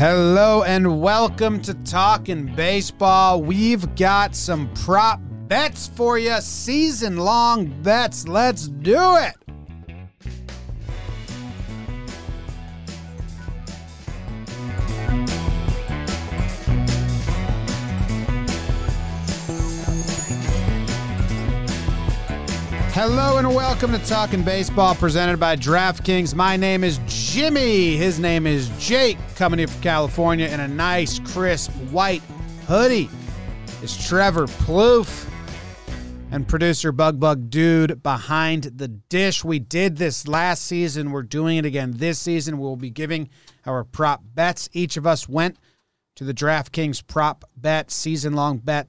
Hello and welcome to Talking Baseball. We've got some prop bets for you, season long bets. Let's do it. Hello and welcome to Talking Baseball presented by DraftKings. My name is Jimmy. His name is Jake, coming in from California in a nice, crisp white hoodie. It's Trevor Plouffe and producer Bug Bug Dude behind the dish. We did this last season. We're doing it again this season. We'll be giving our prop bets. Each of us went to the DraftKings prop bet season long bet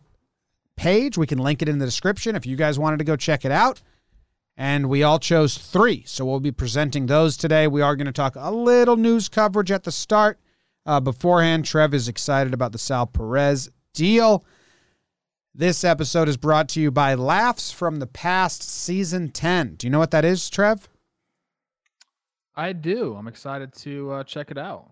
page. We can link it in the description if you guys wanted to go check it out and we all chose three. So we'll be presenting those today. We are going to talk a little news coverage at the start. Uh, beforehand, Trev is excited about the Sal Perez deal. This episode is brought to you by Laughs from the Past Season 10. Do you know what that is, Trev? I do. I'm excited to uh, check it out.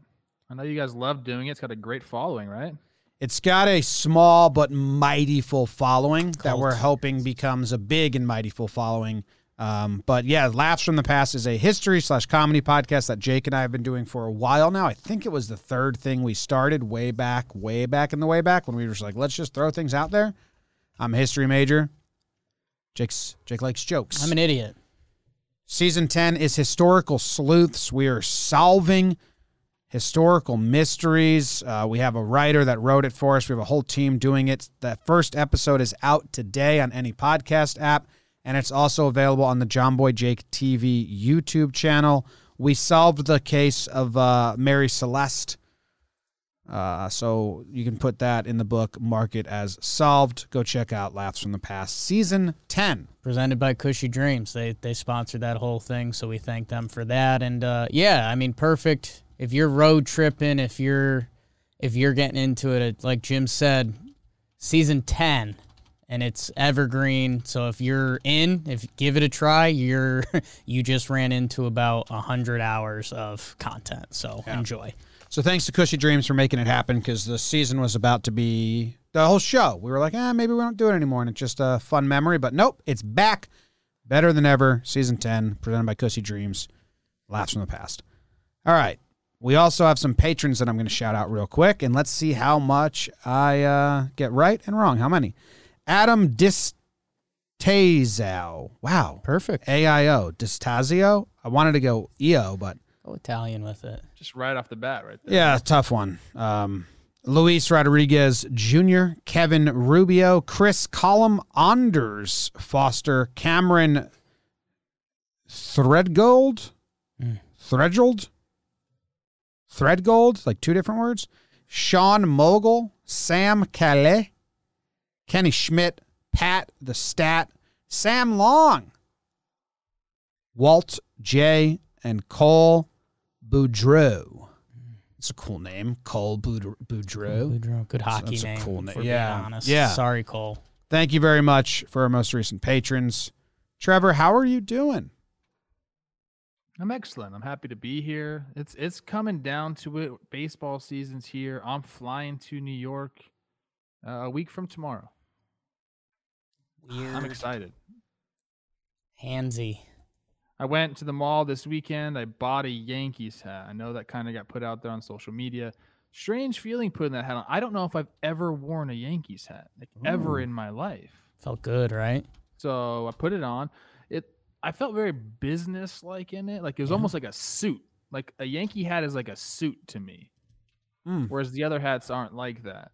I know you guys love doing it. It's got a great following, right? It's got a small but mighty full following that we're hoping becomes a big and mighty full following um, but yeah, Laughs from the Past is a history slash comedy podcast that Jake and I have been doing for a while now. I think it was the third thing we started way back, way back in the way back when we were just like, let's just throw things out there. I'm a history major. Jake's Jake likes jokes. I'm an idiot. Season 10 is historical sleuths. We are solving historical mysteries. Uh, we have a writer that wrote it for us. We have a whole team doing it. The first episode is out today on any podcast app and it's also available on the John Boy Jake TV YouTube channel. We solved the case of uh, Mary Celeste. Uh, so you can put that in the book, mark it as solved. Go check out Laughs from the Past, season 10. Presented by Cushy Dreams. They they sponsored that whole thing, so we thank them for that. And uh, yeah, I mean, perfect. If you're road tripping, if you're if you're getting into it, like Jim said, season 10 and it's evergreen. So if you're in, if give it a try, you're you just ran into about a hundred hours of content. So yeah. enjoy. So thanks to Cushy Dreams for making it happen because the season was about to be the whole show. We were like, eh, maybe we don't do it anymore, and it's just a fun memory. But nope, it's back, better than ever. Season ten, presented by Cushy Dreams, laughs from the past. All right. We also have some patrons that I'm going to shout out real quick, and let's see how much I uh, get right and wrong. How many? Adam Distazio. Wow. Perfect. AIO. Distazio. I wanted to go EO, but. Go Italian with it. Just right off the bat, right there. Yeah, tough one. Um, Luis Rodriguez Jr., Kevin Rubio, Chris Collum Anders, Foster, Cameron Threadgold, mm. Threadgold, Threadgold, like two different words. Sean Mogul, Sam Calais, Kenny Schmidt, Pat the Stat, Sam Long, Walt J, and Cole Boudreau. It's a cool name, Cole Boudreau. Boudreau. Good hockey that's, that's name. A cool name. yeah. Yeah. Sorry, Cole. Thank you very much for our most recent patrons. Trevor, how are you doing? I'm excellent. I'm happy to be here. It's it's coming down to it. Baseball season's here. I'm flying to New York uh, a week from tomorrow. Weird. I'm excited. Handsy. I went to the mall this weekend. I bought a Yankees hat. I know that kind of got put out there on social media. Strange feeling putting that hat on. I don't know if I've ever worn a Yankees hat, like Ooh. ever in my life. Felt good, right? So I put it on. It I felt very business like in it. Like it was yeah. almost like a suit. Like a Yankee hat is like a suit to me. Mm. Whereas the other hats aren't like that.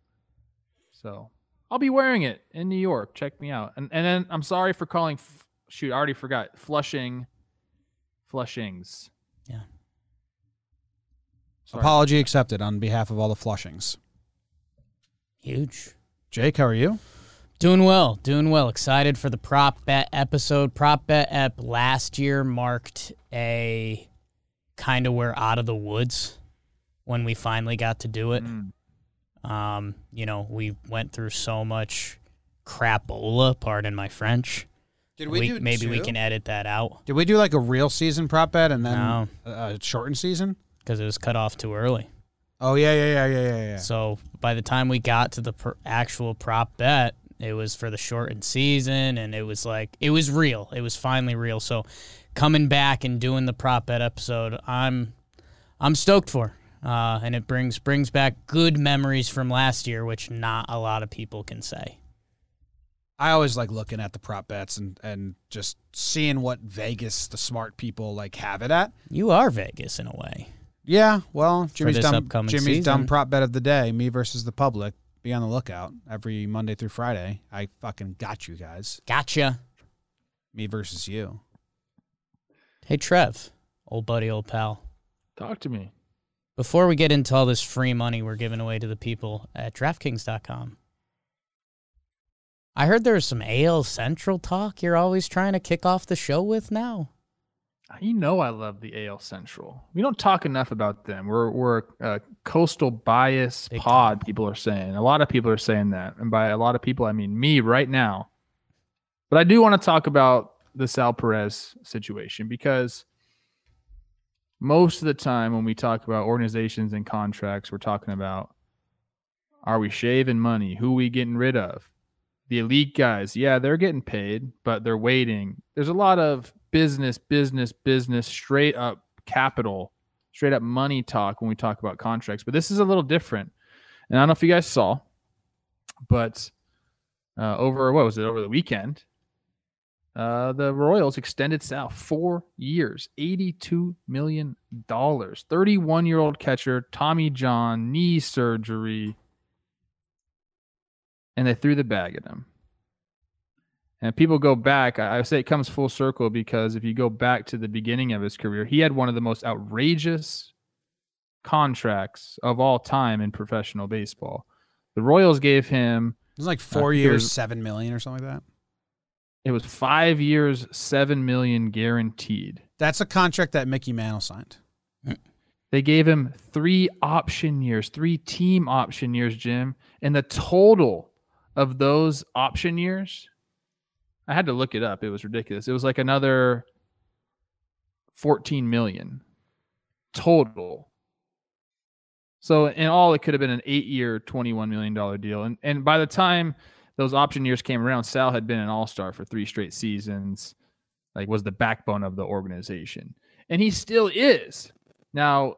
So I'll be wearing it in New York. Check me out. And and then I'm sorry for calling. F- shoot, I already forgot. Flushing, Flushings. Yeah. Sorry. Apology accepted on behalf of all the Flushings. Huge. Jake, how are you? Doing well, doing well. Excited for the prop bet episode. Prop bet ep last year marked a kind of we're out of the woods when we finally got to do it. Mm. Um, you know, we went through so much crapola, pardon my French. Did we, we do maybe two? we can edit that out. Did we do like a real season prop bet and then no. a shortened season? Because it was cut off too early. Oh yeah, yeah, yeah, yeah, yeah, yeah. So by the time we got to the pr- actual prop bet, it was for the shortened season, and it was like it was real. It was finally real. So coming back and doing the prop bet episode, I'm I'm stoked for, uh, and it brings brings back good memories from last year, which not a lot of people can say. I always like looking at the prop bets and and just seeing what Vegas, the smart people, like have it at. You are Vegas in a way. Yeah, well, Jimmy's this dumb. upcoming Jimmy's dumb prop bet of the day: me versus the public. Be on the lookout every Monday through Friday. I fucking got you guys. Gotcha. Me versus you. Hey Trev, old buddy, old pal. Talk to me. Before we get into all this free money we're giving away to the people at DraftKings.com, I heard there was some AL Central talk you're always trying to kick off the show with now. You know I love the AL Central. We don't talk enough about them. We're we're a coastal bias Big pod. People are saying a lot of people are saying that, and by a lot of people I mean me right now. But I do want to talk about the Sal Perez situation because most of the time when we talk about organizations and contracts, we're talking about are we shaving money? Who we getting rid of? The elite guys, yeah, they're getting paid, but they're waiting. There's a lot of business, business, business, straight up capital, straight up money talk when we talk about contracts. But this is a little different. And I don't know if you guys saw, but uh, over what was it over the weekend? Uh, the Royals extended Sal four years, $82 million. 31 year old catcher, Tommy John, knee surgery. And they threw the bag at him. And people go back, I say it comes full circle because if you go back to the beginning of his career, he had one of the most outrageous contracts of all time in professional baseball. The Royals gave him It was like four it years, was- seven million or something like that. It was five years, seven million guaranteed. That's a contract that Mickey Mantle signed. They gave him three option years, three team option years, Jim. And the total of those option years, I had to look it up. It was ridiculous. It was like another 14 million total. So in all, it could have been an eight-year, $21 million deal. And and by the time those option years came around, Sal had been an all-star for three straight seasons, like was the backbone of the organization. And he still is. Now,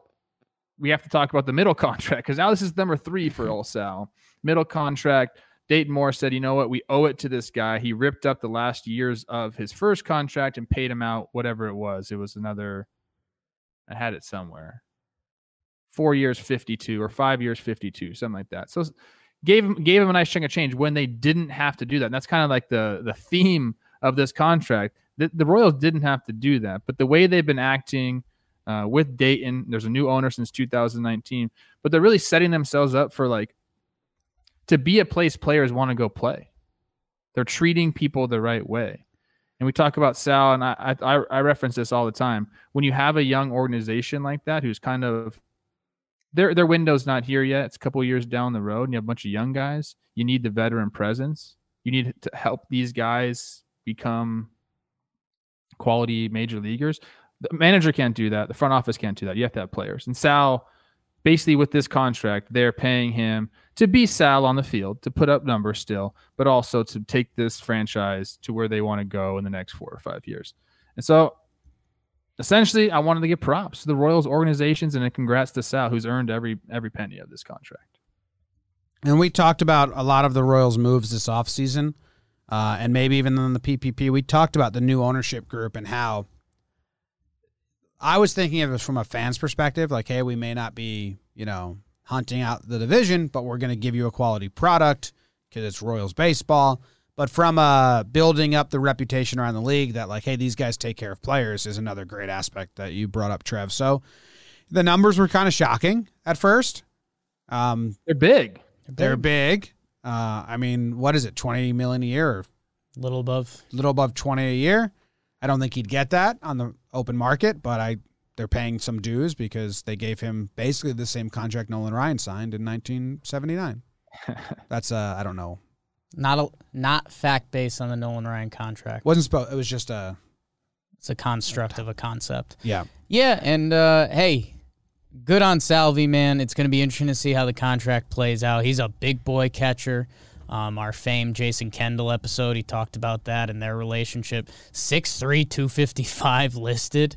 we have to talk about the middle contract because now this is number three for old Sal. Middle contract. Dayton Moore said, you know what? We owe it to this guy. He ripped up the last years of his first contract and paid him out whatever it was. It was another, I had it somewhere. Four years, 52, or five years, 52, something like that. So gave him gave him a nice chunk of change when they didn't have to do that. And that's kind of like the the theme of this contract. The, the Royals didn't have to do that, but the way they've been acting uh, with Dayton, there's a new owner since 2019, but they're really setting themselves up for like to be a place players want to go play. They're treating people the right way. And we talk about Sal, and I, I I reference this all the time. When you have a young organization like that, who's kind of their their window's not here yet. It's a couple years down the road, and you have a bunch of young guys. You need the veteran presence. You need to help these guys become quality major leaguers. The manager can't do that. The front office can't do that. You have to have players. And Sal, basically, with this contract, they're paying him to be Sal on the field, to put up numbers still, but also to take this franchise to where they want to go in the next four or five years. And so essentially, I wanted to give props to the Royals organizations and congrats to Sal, who's earned every every penny of this contract. And we talked about a lot of the Royals' moves this offseason, uh, and maybe even in the PPP. We talked about the new ownership group and how I was thinking of it from a fan's perspective, like, hey, we may not be, you know, hunting out the division, but we're going to give you a quality product because it's Royals baseball. But from uh, building up the reputation around the league, that like, hey, these guys take care of players is another great aspect that you brought up, Trev. So the numbers were kind of shocking at first. Um, They're big. they're big. Uh, I mean, what is it, twenty million a year, or little above. little above twenty a year? I don't think he'd get that on the open market, but I they're paying some dues because they gave him basically the same contract Nolan Ryan signed in 1979. That's uh, I don't know. Not a not fact based on the Nolan Ryan contract. wasn't supposed. It was just a It's a construct of a concept. yeah. Yeah, and uh, hey, good on Salvi, man. It's going to be interesting to see how the contract plays out. He's a big boy catcher. Um, our famed Jason Kendall episode, he talked about that and their relationship. 6'3, 255 listed.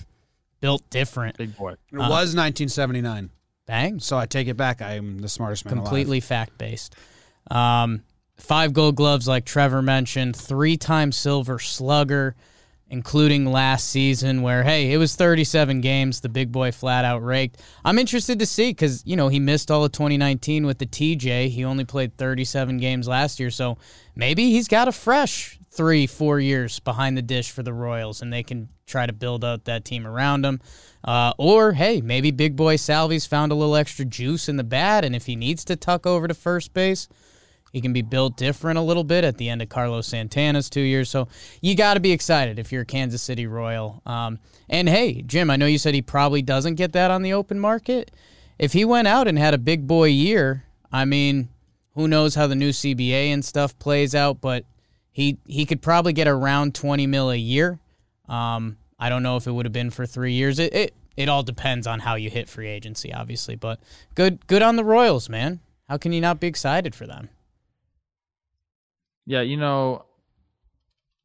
Built different. Big boy. It was 1979. Bang. So I take it back. I am the smartest man Completely fact based. Um, five gold gloves, like Trevor mentioned, three time silver slugger, including last season, where, hey, it was 37 games. The big boy flat out raked. I'm interested to see because, you know, he missed all of 2019 with the TJ. He only played 37 games last year. So maybe he's got a fresh three, four years behind the dish for the Royals and they can try to build out that team around him. Uh, or, hey, maybe Big Boy Salvi's found a little extra juice in the bat, and if he needs to tuck over to first base, he can be built different a little bit at the end of Carlos Santana's two years. So you got to be excited if you're a Kansas City Royal. Um, and hey, Jim, I know you said he probably doesn't get that on the open market. If he went out and had a big boy year, I mean, who knows how the new CBA and stuff plays out, but he he could probably get around 20 mil a year. Um, I don't know if it would have been for three years. It, it it all depends on how you hit free agency, obviously. But good good on the Royals, man. How can you not be excited for them? Yeah, you know,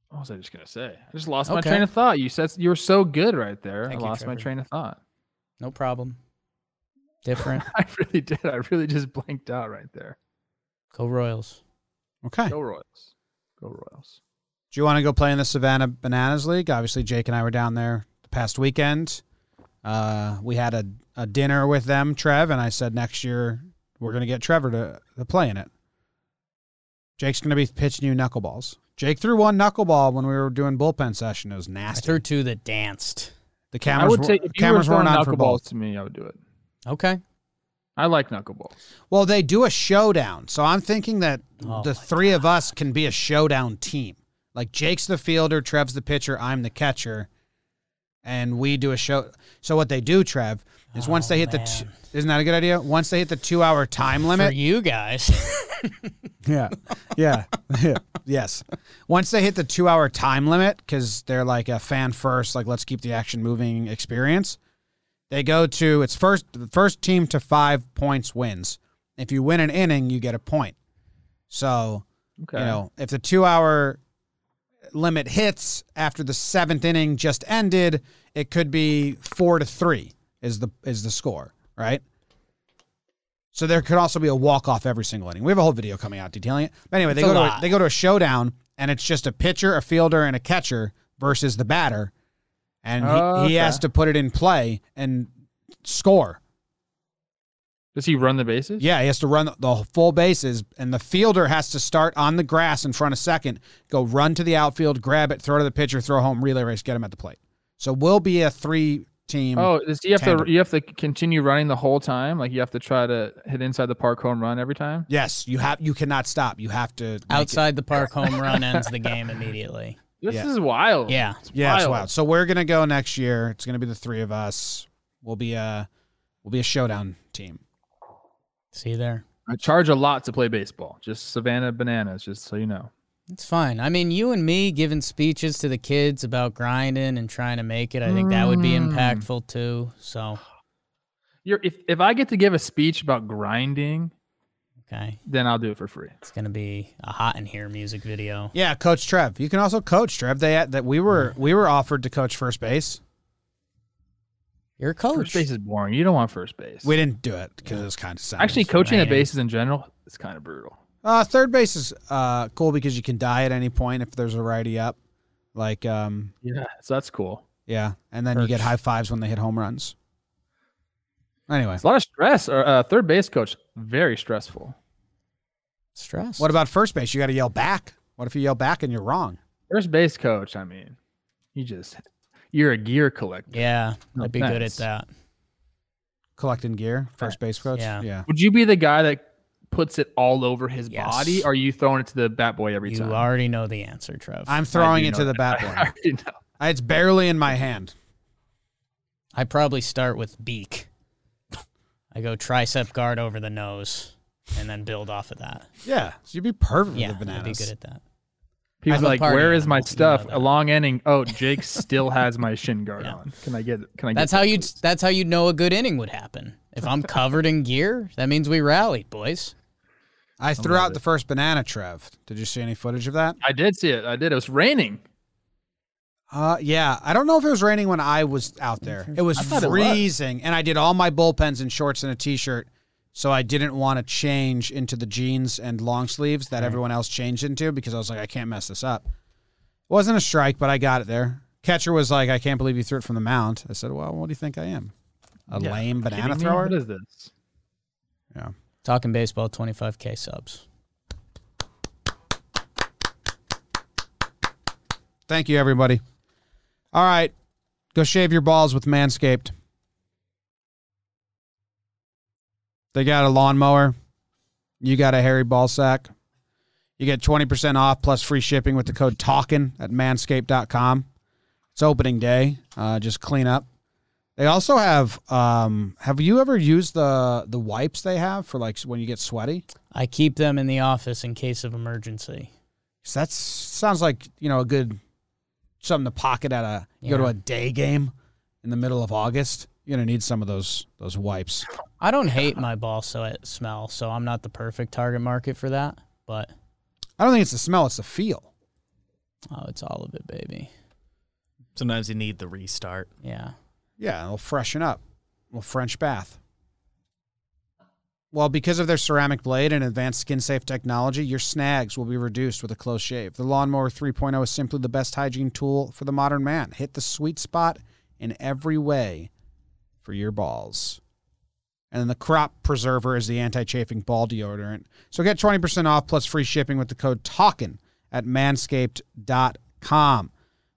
what was I just gonna say? I just lost my train of thought. You said you were so good right there. Thank I you, lost my train of thought. No problem. Different. I really did. I really just blanked out right there. Go Royals. Okay. Go Royals. Go Royals. Do you want to go play in the Savannah Bananas League? Obviously, Jake and I were down there the past weekend. Uh, we had a, a dinner with them, Trev, and I said next year we're going to get Trevor to, to play in it. Jake's going to be pitching you knuckleballs. Jake threw one knuckleball when we were doing bullpen session. It was nasty. I nasty. threw two that danced. the I cameras, would were, if you cameras weren't on for knuckleballs both. to me. I would do it. Okay. I like knuckleballs. Well, they do a showdown, so I'm thinking that Oh the my three of us can be a showdown team. Like Jake's the fielder, Trev's the pitcher, I'm the catcher, and we do a show. So what they do, Trev, is once Oh, they hit the oh, t- isn't that a good idea? Once they hit the two hour time limit, For limit, you guys. yeah, yeah, yeah, yes. Once they hit the two hour time limit, because they're like a fan first, like let's keep the action moving experience. They go to it's first the first team to five points wins. If you win an inning, you get a point. So Okay. you know if the two hour limit hits after the seventh inning just ended, it could be four to three is the is the score, right? So there could also be a walk off every single inning. We have a whole video coming out detailing it. But anyway, they It's go to a, they go to a showdown and it's just a pitcher, a fielder, and a catcher versus the batter, and he, Oh, he has to put it in play and score. Does he run the bases? Yeah, he has to run the- the full bases, and the fielder has to start on the grass in front of second, go run to the outfield, grab it, throw to the pitcher, throw home, relay race, get him at the plate. So we'll be a three team. Oh, does he have Tandem. to? You have to continue running the whole time. Like you have to try to hit inside the park home run every time. yes, you have. You cannot stop. You have to make it. Outside the park home run ends the game immediately. This Yeah. is wild. Yeah. It's Yeah, it's wild. So we're gonna go next year. It's gonna be the three of us. We'll be a we'll be a showdown team. See you there. I charge a lot to play baseball. Just Savannah bananas, just so you know. It's fine. I mean, you and me giving speeches to the kids about grinding and trying to make it, I think that would be Mm. impactful too. So, You're, if if I get to give a speech about grinding, okay. then I'll do it for free. It's going to be a hot in here music video. Yeah, Coach Trev. You can also coach Trev. They that we were we were offered to coach first base. You're a coach. First base is boring. You don't want first base. We didn't do it because it was kind of Actually, coaching the bases in general is kind of brutal. Uh, third base is uh, cool because you can die at any point if there's a righty up. Like, um, Yeah, so that's cool. yeah, and then you get high fives when they hit home runs. Anyway, It's a lot of stress. Or uh, third base coach, very stressful. Stress. what about first base? You got to yell back. What if you yell back and you're wrong? First base coach, I mean, you just you're a gear collector. Yeah, No I'd be good at that. Collecting gear, first base coach. Yeah. yeah. Would you be the guy that puts it all over his Yes. body, or are you throwing it to the bat boy every You time? You already know the answer, Trev. I'm throwing it to the that. bat I boy. already know. It's barely in my hand. I probably start with beak. I go tricep guard over the nose and then build off of that. Yeah, so you'd be perfect Yeah, with the I'd be good at that. People I'm like, where is my animal, you know stuff? A long ending. Oh, Jake still has my shin guard Yeah. on. Can I get? Can I? That's get how you. That's how you know a good inning would happen. If I'm covered in gear, that means we rallied, boys. I threw out it. the first banana, Trev. Did you see any footage of that? I did see it. I did. It was raining. Uh, yeah. I don't know if it was raining when I was out there. It was I thought it was. freezing, and I did all my bullpens in shorts and a t-shirt, so I didn't want to change into the jeans and long sleeves that everyone else changed into because I was like, I can't mess this up. It wasn't a strike, but I got it there. Catcher was like, I can't believe you threw it from the mound. I said, Well, what do you think I am? A Yeah, lame banana thrower? What is this? Yeah. Talking baseball, 25k subs. Thank you, everybody. All right. Go shave your balls with Manscaped. They got a lawnmower. You got a hairy ball sack. You get 20% off plus free shipping with the code TALKIN at manscaped.com. It's opening day. Uh, just clean up. They also have um, have you ever used the the wipes they have for like when you get sweaty? I keep them in the office in case of emergency. 'Cause that sounds like, you know, a good something to pocket at a you go to a day game in the middle of August. You're gonna need some of those those wipes. I don't hate my ball so it smell, so I'm not the perfect target market for that. But I don't think it's the smell, it's the feel. oh, it's all of it, baby. Sometimes you need the restart. Yeah. Yeah, it'll freshen up. A little French bath. Well, because of their ceramic blade and advanced skin safe technology, your snags will be reduced with a close shave. The Lawnmower 3.0 is simply the best hygiene tool for the modern man. Hit the sweet spot in every way for your balls. And then the Crop Preserver is the anti chafing ball deodorant. So get 20% off plus free shipping with the code TALKIN at manscaped.com.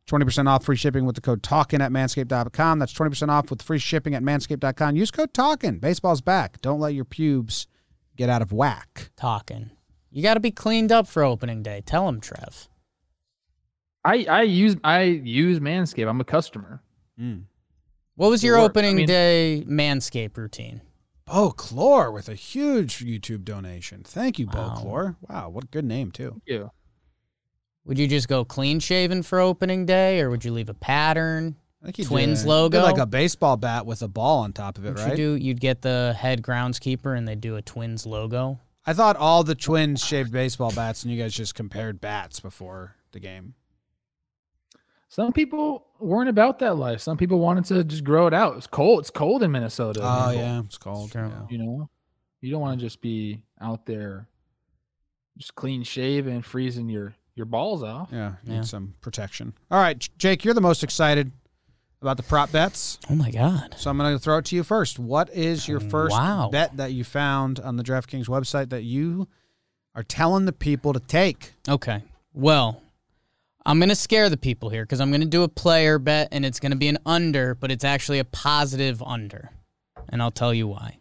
20% off free shipping with the code TALKIN at manscaped.com. That's 20% off with free shipping at manscaped.com. Use code TALKIN. Baseball's back. Don't let your pubes get out of whack. Talking. You got to be cleaned up for opening day. Tell him, Trev. I I use I use Manscaped. I'm a customer. Mm. What was It your works. I opening mean- day Manscaped routine? Bo Clore with a huge YouTube donation. Thank you, Bo Wow. Clore. Wow, what a good name, too. Thank you. Would you just go clean shaven for opening day, or would you leave a pattern? I think he Twins did, logo? like a baseball bat with a ball on top of it, What right? you do? You'd get the head groundskeeper, and they do a Twins logo. I thought all the Twins shaved baseball bats, and you guys just compared bats before the game. Some people weren't about that life. Some people wanted to just grow it out. It's cold. It's cold in Minnesota. Oh, people. yeah, it's cold. True. yeah. You know, you don't want to just be out there, just clean shaven, freezing your your balls off. Yeah, need Yeah. some protection. All right, J- Jake, you're the most excited about the prop bets. Oh my God! So I'm going to throw it to you first. What is your um, first Wow. bet that you found on the DraftKings website that you are telling the people to take? Okay. Well, I'm gonna scare the people here because I'm gonna do a player bet, and it's gonna be an under, but it's actually a positive under, and I'll tell you why.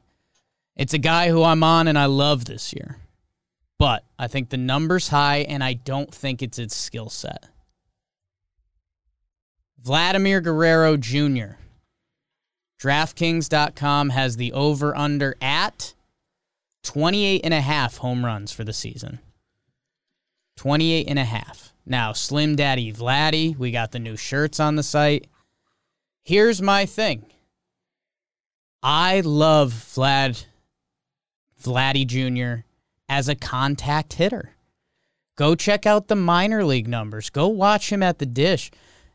It's a guy who I'm on and I love this year, but I think the number's high, and I don't think it's its skill set. Vladimir Guerrero Jr. DraftKings.com has the over under at 28 and a half home runs for the season. 28 and a half. Now, Slim Daddy Vladdy, we got the new shirts on the site. Here's my thing. I love Vlad Vladdy Jr. as a contact hitter. Go check out the minor league numbers. Go watch him at the dish.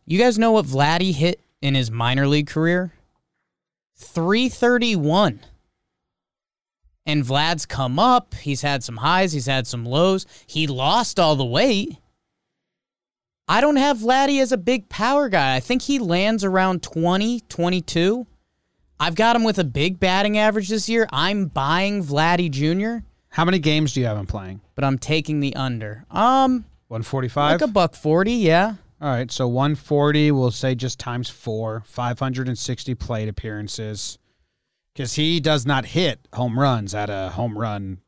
You guys know what Vladdy hit in his minor league career? 331. And Vlad's come up. He's had some highs, he's had some lows. He lost all the weight. I don't have Vladdy as a big power guy. I think he lands around 20, 22. I've got him with a big batting average this year. I'm buying Vladdy Jr., How many games do you have him playing? but I'm taking the under. Um, 145? like a buck 40, yeah. All right, so 140, we'll say just times four, 560 plate appearances. Because he does not hit home runs at a home run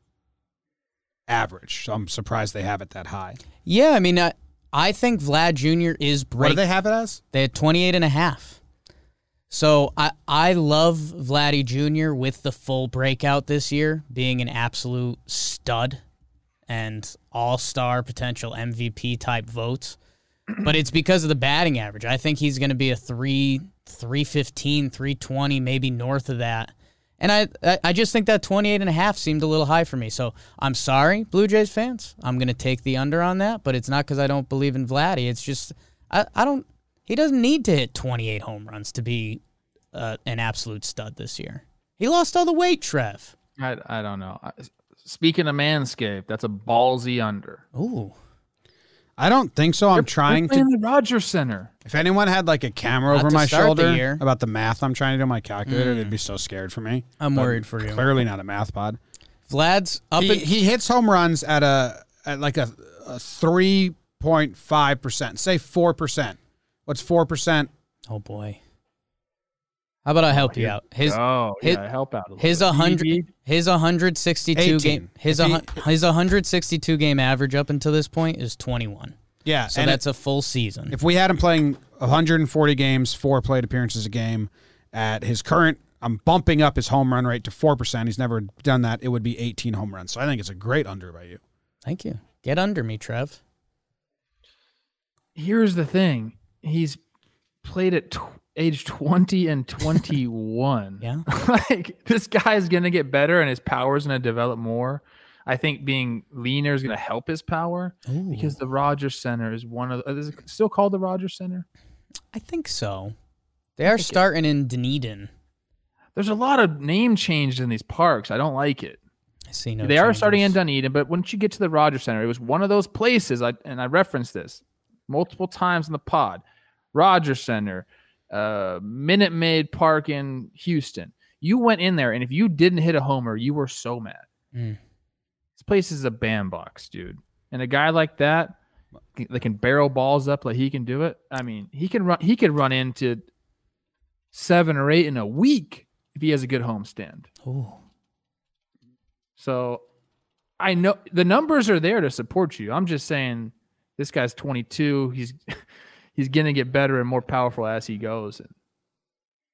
average. So I'm surprised they have it that high. Yeah, I mean, I, I think Vlad Jr. is What do they have it as? They had 28 and a half. So I, I love Vladdy Jr. with the full breakout this year, being an absolute stud. and all star potential MVP type votes. But it's because of the batting average. I think he's going to be a 3 315, 320, maybe north of that. And I, I just think that 28 and a half seemed a little high for me. So I'm sorry, Blue Jays fans. I'm going to take the under on that, but it's not because I don't believe in Vladdy. It's just, I, I don't, he doesn't need to hit 28 home runs to be uh, an absolute stud this year. He lost all the weight, Trev. I, I don't know. Speaking of Manscaped, that's a ballsy under. Ooh. I don't think so. I'm They're trying playing to. the Rogers Center. If anyone had like a camera Not over my start the shoulder about the math I'm trying to do on my calculator, Mm. they'd be so scared for me. I'm But worried for you. Clearly not a math pod. Vlad's up He, in, he hits home runs at a at like a, a three point five percent. Say four percent. What's four percent? Oh boy. How about I help you out? His oh, his- yeah, help out a little his a hundred BB? his 162 game his a, he- hun- his 162 game average up until this point is 21. Yeah, So and that's a full season. if we had him playing 140 games, four plate appearances a game, at his current, I'm bumping up his home run rate to four percent. He's never done that. It would be 18 home runs. So I think it's a great under by you. Thank you. Get under me, Trev. Here's the thing. He's played at tw- age 20 and 21. Yeah. like this guy is going to get better and his power is going to develop more. I think being leaner is going to help his power because the Rogers Center is one of the, is it still called the Rogers Center? I think so. They are starting in Dunedin. There's a lot of name changes in these parks. I don't like it. I see no they are starting in. Dunedin, but once you get to the Rogers Center, it was one of those places. I and I referenced this multiple times in the pod. Rogers Center, uh, Minute Maid Park in Houston. You went in there, and if you didn't hit a homer, you were so mad. Mm. This place is a bandbox, dude. And a guy like that, that can barrel balls up like he can do it. I mean, he can run. He could run into seven or eight in a week if he has a good homestand. Ooh. So I know the numbers are there to support you. I'm just saying this guy's 22. He's he's going to get better and more powerful as he goes. And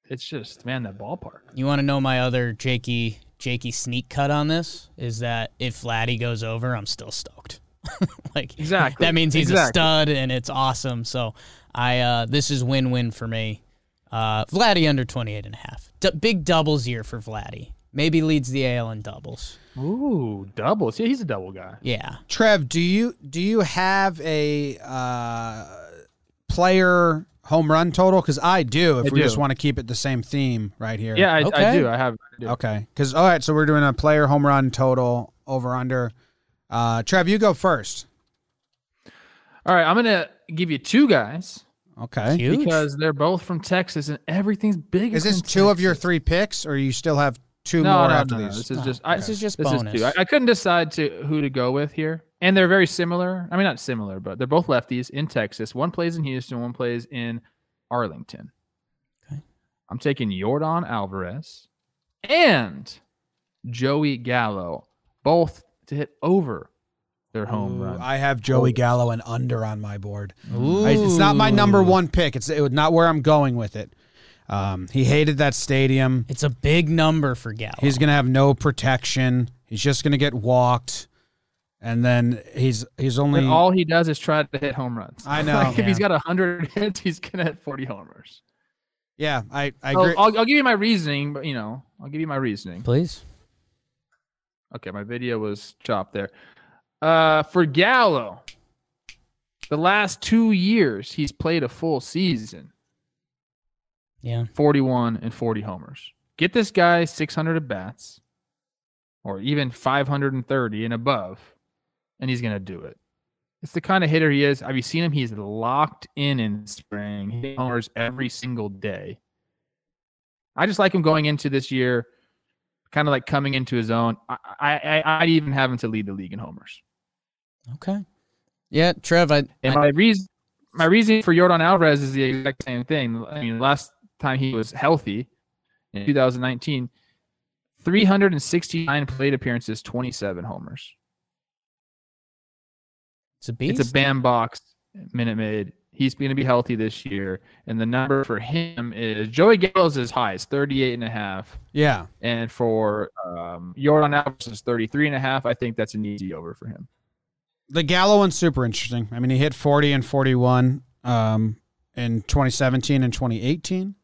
it's just man that ballpark. You want to know my other Jakey Jakey sneak cut on this? Is that if Vladdy goes over, I'm still stoked. like Exactly. that means he's a stud and it's awesome. So I uh this is win-win for me. Uh Vladdy under 28 and a half. D- big doubles year for Vladdy. Maybe leads the AL in doubles. Ooh, doubles. Yeah, he's a double guy. Yeah. Trev, do you do you have a uh, player home run total? Because I do. If I we do. just want to keep it the same theme right here. Yeah, I, I do. I have. I do. Okay. Because all right, so we're doing a player home run total over under. Uh, Trev, you go first. All right, I'm gonna give you two guys Okay. Huge. because they're both from Texas and everything's big. Is this two of your three picks, or you still have two No, more no, after no, no. these? This is Oh, just. I, this is just this bonus. is two. I, I couldn't decide to who to go with here, and they're very similar. I mean, not similar, but they're both lefties in Texas. One plays in Houston, one plays in Arlington. Okay. I'm taking Yordan Alvarez and Joey Gallo, both to hit over their home Ooh, run. I have Joey Gallo and under on my board. I- it's not my number one pick. It's it, not where I'm going with it. Um, he hated that stadium. It's a big number for Gallo. He's gonna have no protection. He's just gonna get walked, and then he's he's only. And all he does is try to hit home runs. I know, Like, if he's got hundred hits, he's gonna hit forty homers. yeah, I I I'll, agree. I'll, I'll give you my reasoning, but you know, I'll give you my reasoning. Please. Okay, my video was chopped there. Uh, for Gallo, the last two years he's played a full season, Yeah. 41 and 40 homers. Get this guy 600 at bats, or even 530 and above, and he's gonna do it. It's the kind of hitter he is. Have you seen him? He's locked in in spring. He homers every single day. I just like him going into this year, kind of like coming into his own. I, I, I I'd even have him to lead the league in homers. Okay. Yeah, Trev, I, And I my reason, my reasoning for Yordan Alvarez is the exact same thing. I mean, last time he was healthy in 2019, 369 plate appearances, 27 homers. It's a beast. It's a bam box Minute Maid. He's going to be healthy this year. And the number for him is Joey Gallo's is high, it's 38 and a half. yeah, And for um, Yordan Alvarez is 33 and a half. I think that's an easy over for him. the Gallo one's super interesting. I mean, he hit 40 and 41 um, in 2017 and 2018.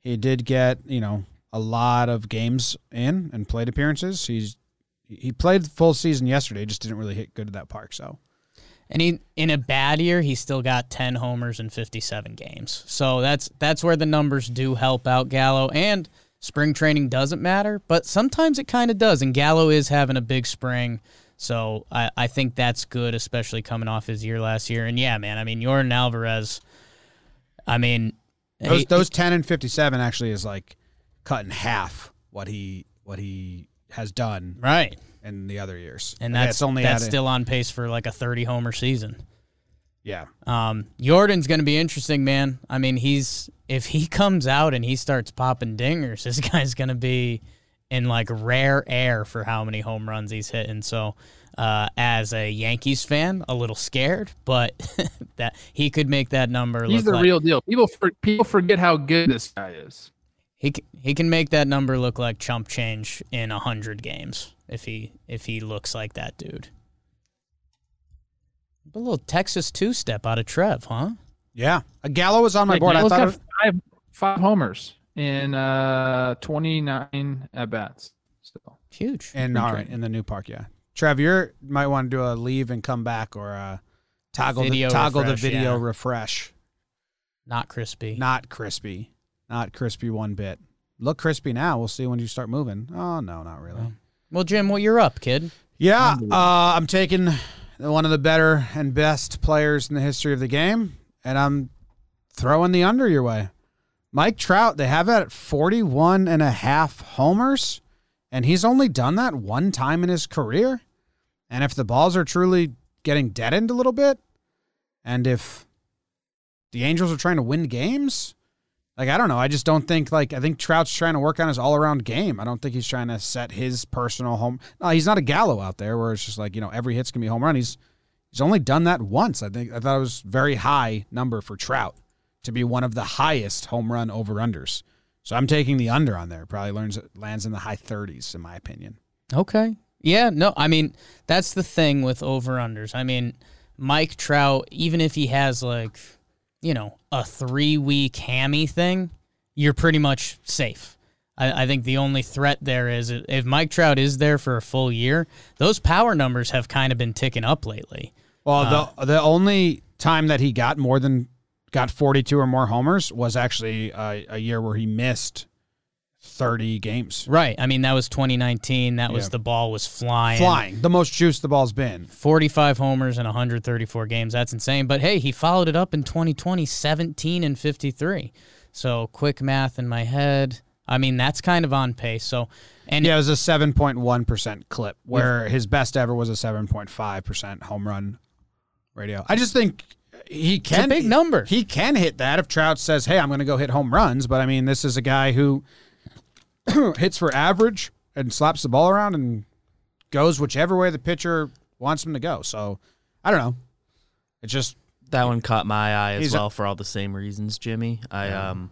He did get, you know, a lot of games in and plate appearances. He's he played the full season yesterday, just didn't really hit good at that park. So, and he in a bad year, he still got 10 homers in 57 games. So that's that's where the numbers do help out Gallo and spring training doesn't matter, but sometimes it kind of does. And Gallo is having a big spring. So I, I think that's good, especially coming off his year last year. And yeah, man, I mean, Yordan Alvarez, I mean, those, he- those 10 and 57 actually is like cut in half what he what he has done right. In the other years. And Like, that's only that's added- still on pace for like a 30 homer season. yeah. Um, Yordan's going to be interesting, man. I mean, he's if he comes out and he starts popping dingers, this guy's going to be in like rare air for how many home runs he's hitting. So, uh, as a Yankees fan, a little scared, but that he could make that number. He's look the like, real deal. People for, people forget how good this guy is. He he can make that number look like chump change in a hundred games if he if he looks like that dude. A little Texas two step out of Trev, huh? Yeah. A Gallo was on my Yeah, board. I Gallo's thought got it- five five homers in uh 29 at bats. So Huge. in Spring all right, in the new park, yeah. Trev, you might want to do a leave and come back or uh toggle Video the toggle refresh, the video yeah. refresh. Not crispy. Not crispy. Not crispy one bit. Look crispy now. We'll see when you start moving. Oh no, not really. Well, Jim, well, you're up, kid. Yeah, uh, I'm taking one of the better and best players in the history of the game, and I'm throwing the under your way. Mike Trout, they have it at 41 and a half homers, and he's only done that one time in his career. And if the balls are truly getting deadened a little bit, and if the Angels are trying to win games, like I don't know, I just don't think like I think Trout's trying to work on his all around game. I don't think he's trying to set his personal home. No, he's not a Gallo out there where it's just like you know every hit's gonna be home run. He's he's only done that once. I think I thought it was very high number for Trout to be one of the highest home run over unders. So I'm taking the under on there. Probably learns lands in the high 30s in my opinion. Okay. Yeah, no, I mean, that's the thing with over unders. I mean, Mike Trout, even if he has like, you know, a three week hammy thing, you're pretty much safe. I, I think the only threat there is if Mike Trout is there for a full year, those power numbers have kind of been ticking up lately. Well, the uh, the only time that he got more than got 42 or more homers was actually a, a year where he missed 30 games. Right. I mean, that was 2019. That was Yeah. the ball was flying. Flying, the most juice the ball's been. 45 homers in 134 games. That's insane. But hey, he followed it up in 2020, 17 and 53. So quick math in my head. I mean, that's kind of on pace. So, and Yeah, it was a 7.1% clip, where his best ever was a 7.5% home run radio. I just think he can. big number. He can hit that if Trout says, hey, I'm going to go hit home runs. But I mean, this is a guy who hits for average and slaps the ball around and goes whichever way the pitcher wants him to go. So I don't know. It's just That one caught my eye as He's a- well for all the same reasons, Jimmy. I um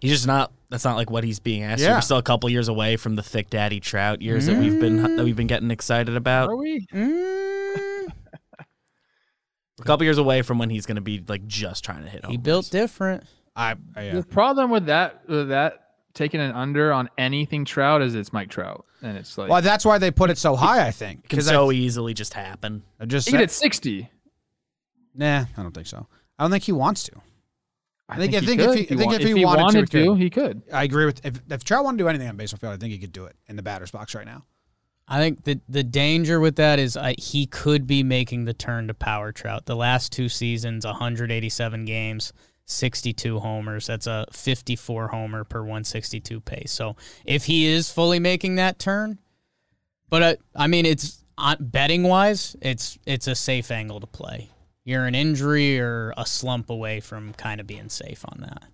he's just not that's not like what he's being asked. to. Yeah. We're still a couple years away from the thick daddy trout years that we've been that we've been getting excited about. are we? Mm, a couple years away from when he's gonna be like just trying to hit home. he built runs. different. I, I yeah. The problem with that with that taking an under on anything Trout is it's Mike Trout, and it's like Well, that's why they put it so high. I think can because so easily just happen. I, I just he at 60. nah. I don't think so. I don't think he wants to. I think- think, I think if he- I think wa- if he wanted to, wanted he could. to, he could. I agree with if if Trout wanted to do anything on baseball field, I think he could do it in the batter's box right now. I think the the danger with that is I, he could be making the turn to power trout. The last two seasons, 187 games, 62 homers. That's a 54 homer per 162 pace. So if he is fully making that turn, but I, I mean it's on betting wise, it's it's a safe angle to play. You're an injury or a slump away from kind of being safe on that.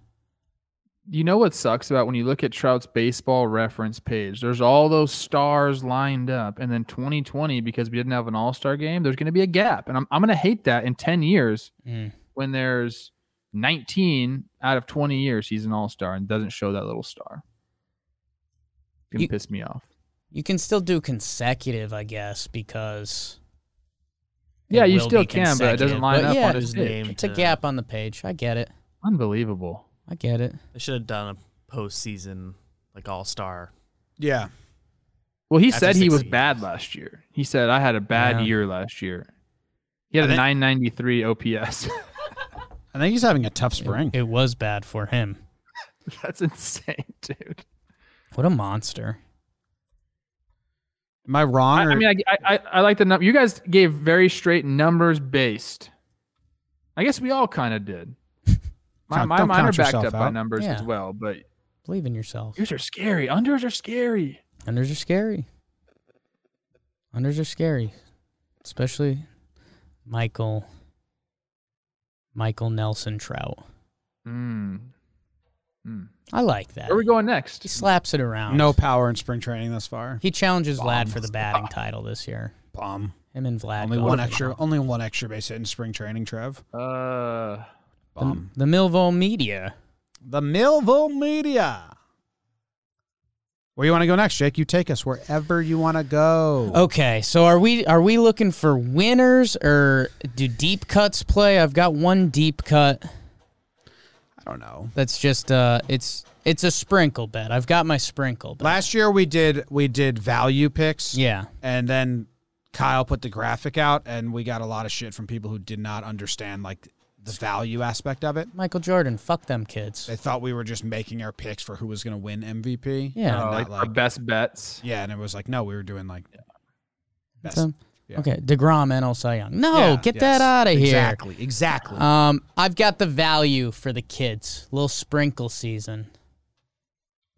You know what sucks about when you look at Trout's baseball reference page? There's all those stars lined up, and then 2020 because we didn't have an All Star game, there's going to be a gap, and I'm I'm going to hate that in 10 years Mm. when there's 19 out of 20 years he's an All Star and doesn't show that little star. It's gonna You- piss me off. You can still do consecutive, I guess, because Yeah, you still can, but it doesn't line But up yeah, on his his name. It's a gap on the page. I get it. Unbelievable. I get it. They should have done a postseason like all star. Yeah. Well, he That's said he was succeed. bad last year. He said I had a bad Yeah. year last year. He had I a think- 993 OPS. I think he's having a tough spring. It was bad for him. That's insane, dude. What a monster. Am I wrong? I, I mean, I, I, I- I like the number. You guys gave very straight numbers based. I guess we all kind of did. My, my don't mine are backed yourself up by out. numbers as well, but Believe in yourself. yours are scary. Unders are scary. Unders are scary. Unders are scary. Especially Michael Michael Nelson Trout. Mm. Mm. I like that. Where are we going next? He slaps it around. no power in spring training thus far. He challenges Vlad for the batting title this year. Bomb. Him and Vlad. Only go one extra. it. Only one extra base hit in spring training. Trev. Uh, The, Bomb. the Millville media. The Millville Media. Where you want to go next, Jake? You take us wherever you want to go. Okay, so are we are we looking for winners or do deep cuts play? I've got one deep cut. I don't know. That's just uh it's it's a sprinkle bet. I've got my sprinkle bet. Last year we did we did value picks. Yeah. And then Kyle put the graphic out, and we got a lot of shit from people who did not understand like the value aspect of it. Michael Jordan, fuck them kids. They thought we were just making our picks for who was going to win MVP. Yeah. and oh, not like, our best bets. yeah, and it was like, no, we were doing like best. So- yeah. Okay, DeGrom NL Cy Young. No, Yeah, get yes, that out of here. Exactly, exactly. Um, I've got the value for the kids. Little sprinkle season.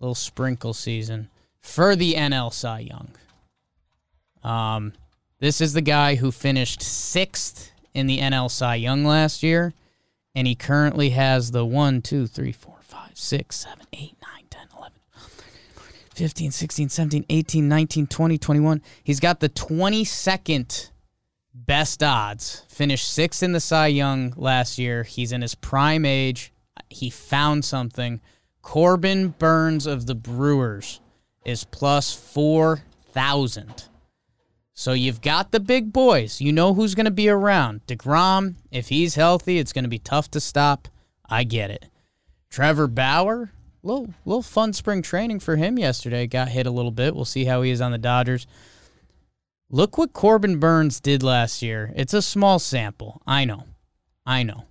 Little sprinkle season for the NL Cy Young. Um, this is the guy who finished sixth in the NL Cy Young last year, and he currently has the 1, 2, 3, 4, 5, 6, 7, 8, 9, 10, 11, 15, 16, 17, 18, 19, 20, 21. He's got the 22nd best odds. Finished sixth in the Cy Young last year. He's in his prime age. He found something. Corbin Burnes of the Brewers is plus 4,000. So you've got the big boys. You know who's going to be around. DeGrom, if he's healthy, it's going to be tough to stop. I get it. Trevor Bauer, little little fun spring training for him yesterday. Got hit a little bit. We'll see how he is on the Dodgers. Look what Corbin Burnes did last year. It's a small sample. I know. I know.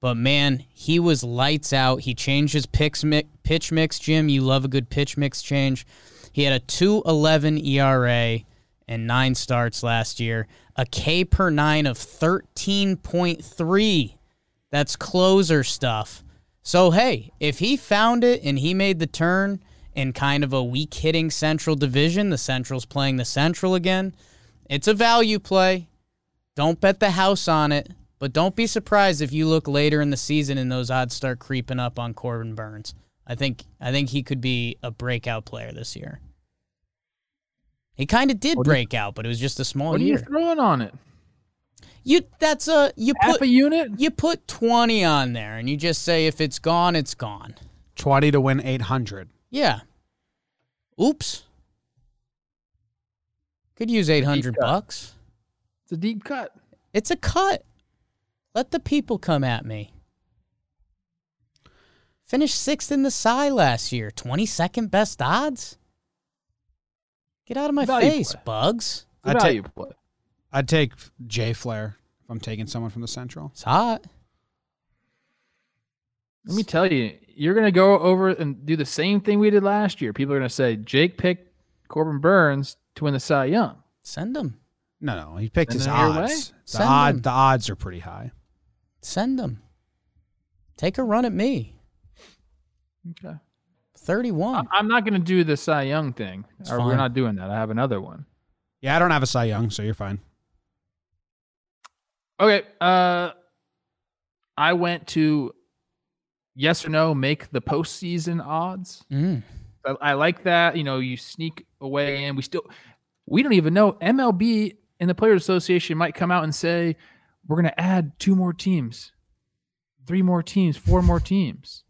But man, he was lights out. He changed his mi- pitch mix, Jim. You love a good pitch mix change. He had a 2.11 ERA and 9 starts last year, a K per 9 of 13.3. That's closer stuff. So hey, if he found it and he made the turn in kind of a weak hitting Central division, the Central's playing the Central again. It's a value play. Don't bet the house on it, but don't be surprised if you look later in the season and those odds start creeping up on Corbin Burnes. I think I think he could be a breakout player this year. He kind of did What do you- break out, but it was just a small What are you throwing on it? You that's a you Half put a unit? you put 20 on there and you just say if it's gone, it's gone. Twenty to win eight hundred. Yeah. Oops. Could use 800 bucks. It's a deep cut. It's a cut. Let the people come at me. Finished sixth in the Cy last year. 22nd best odds? Get out of my Value face, play. bugs. It's a I'd ta- value play. I'd take Jay Flair if I'm taking someone from the Central. It's hot. Let me tell you, you're going to go over and do the same thing we did last year. People are going to say Jake picked Corbin Burnes to win the Cy Young. Send him. No, no, he picked Send his them odds. The odd, them. the odds are pretty high. Send him. Take a run at me. Okay. 31. I- I'm not going to do the Cy Young thing. Or we're not doing that. I have another one. Yeah, I don't have a Cy Young, so you're fine. Okay. Uh, I went to yes or no make the postseason odds. Mm. I, I like that. You know, you sneak away and We still, we don't even know. MLB and the Players Association might come out and say we're going to add two more teams, three more teams, four more teams.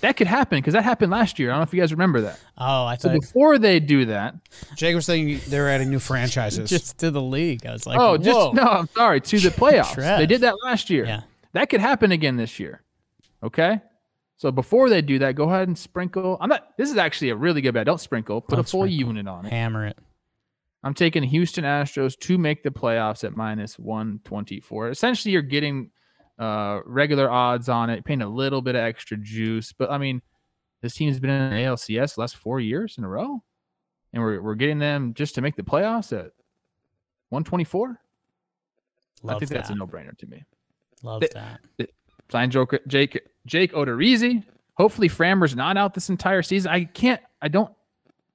That could happen because that happened last year. I don't know if you guys remember that. Oh, I thought. So before they do that, Jake was saying they're adding new franchises. just to the league. I was like, oh, whoa. just no, I'm sorry, to the playoffs. They did that last year. Yeah. That could happen again this year. Okay. So before they do that, go ahead and sprinkle. I'm not. This is actually a really good bet. Don't sprinkle. Put Don't a full sprinkle. unit on it. Hammer it. I'm taking Houston Astros to make the playoffs at minus 124. Essentially, you're getting uh, regular odds on it, paying a little bit of extra juice. But I mean, this team's been in ALCS the last four years in a row, and we're we're getting them just to make the playoffs at 124. Love I think that. that's a no-brainer to me. Love Th- that. Sign Joker, Jake Jake Odorizzi. Hopefully, Framber's not out this entire season. I can't. I don't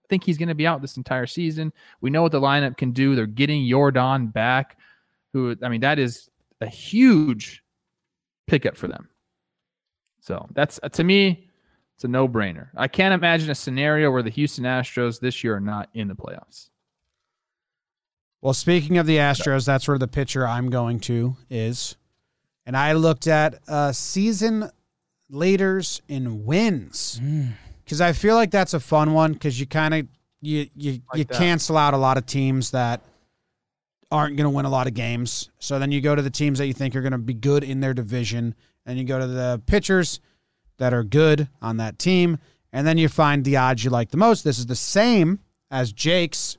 think he's going to be out this entire season. We know what the lineup can do. They're getting Yordan back. Who I mean, that is a huge pickup for them. So that's to me, it's a no-brainer. I can't imagine a scenario where the Houston Astros this year are not in the playoffs. Well, speaking of the Astros, that's where the pitcher I'm going to is. And I looked at uh, season leaders in wins Mm. because I feel like that's a fun one because you kind of you you Like you that. cancel out a lot of teams that aren't going to win a lot of games. So then you go to the teams that you think are going to be good in their division, and you go to the pitchers that are good on that team, and then you find the odds you like the most. This is the same as Jake's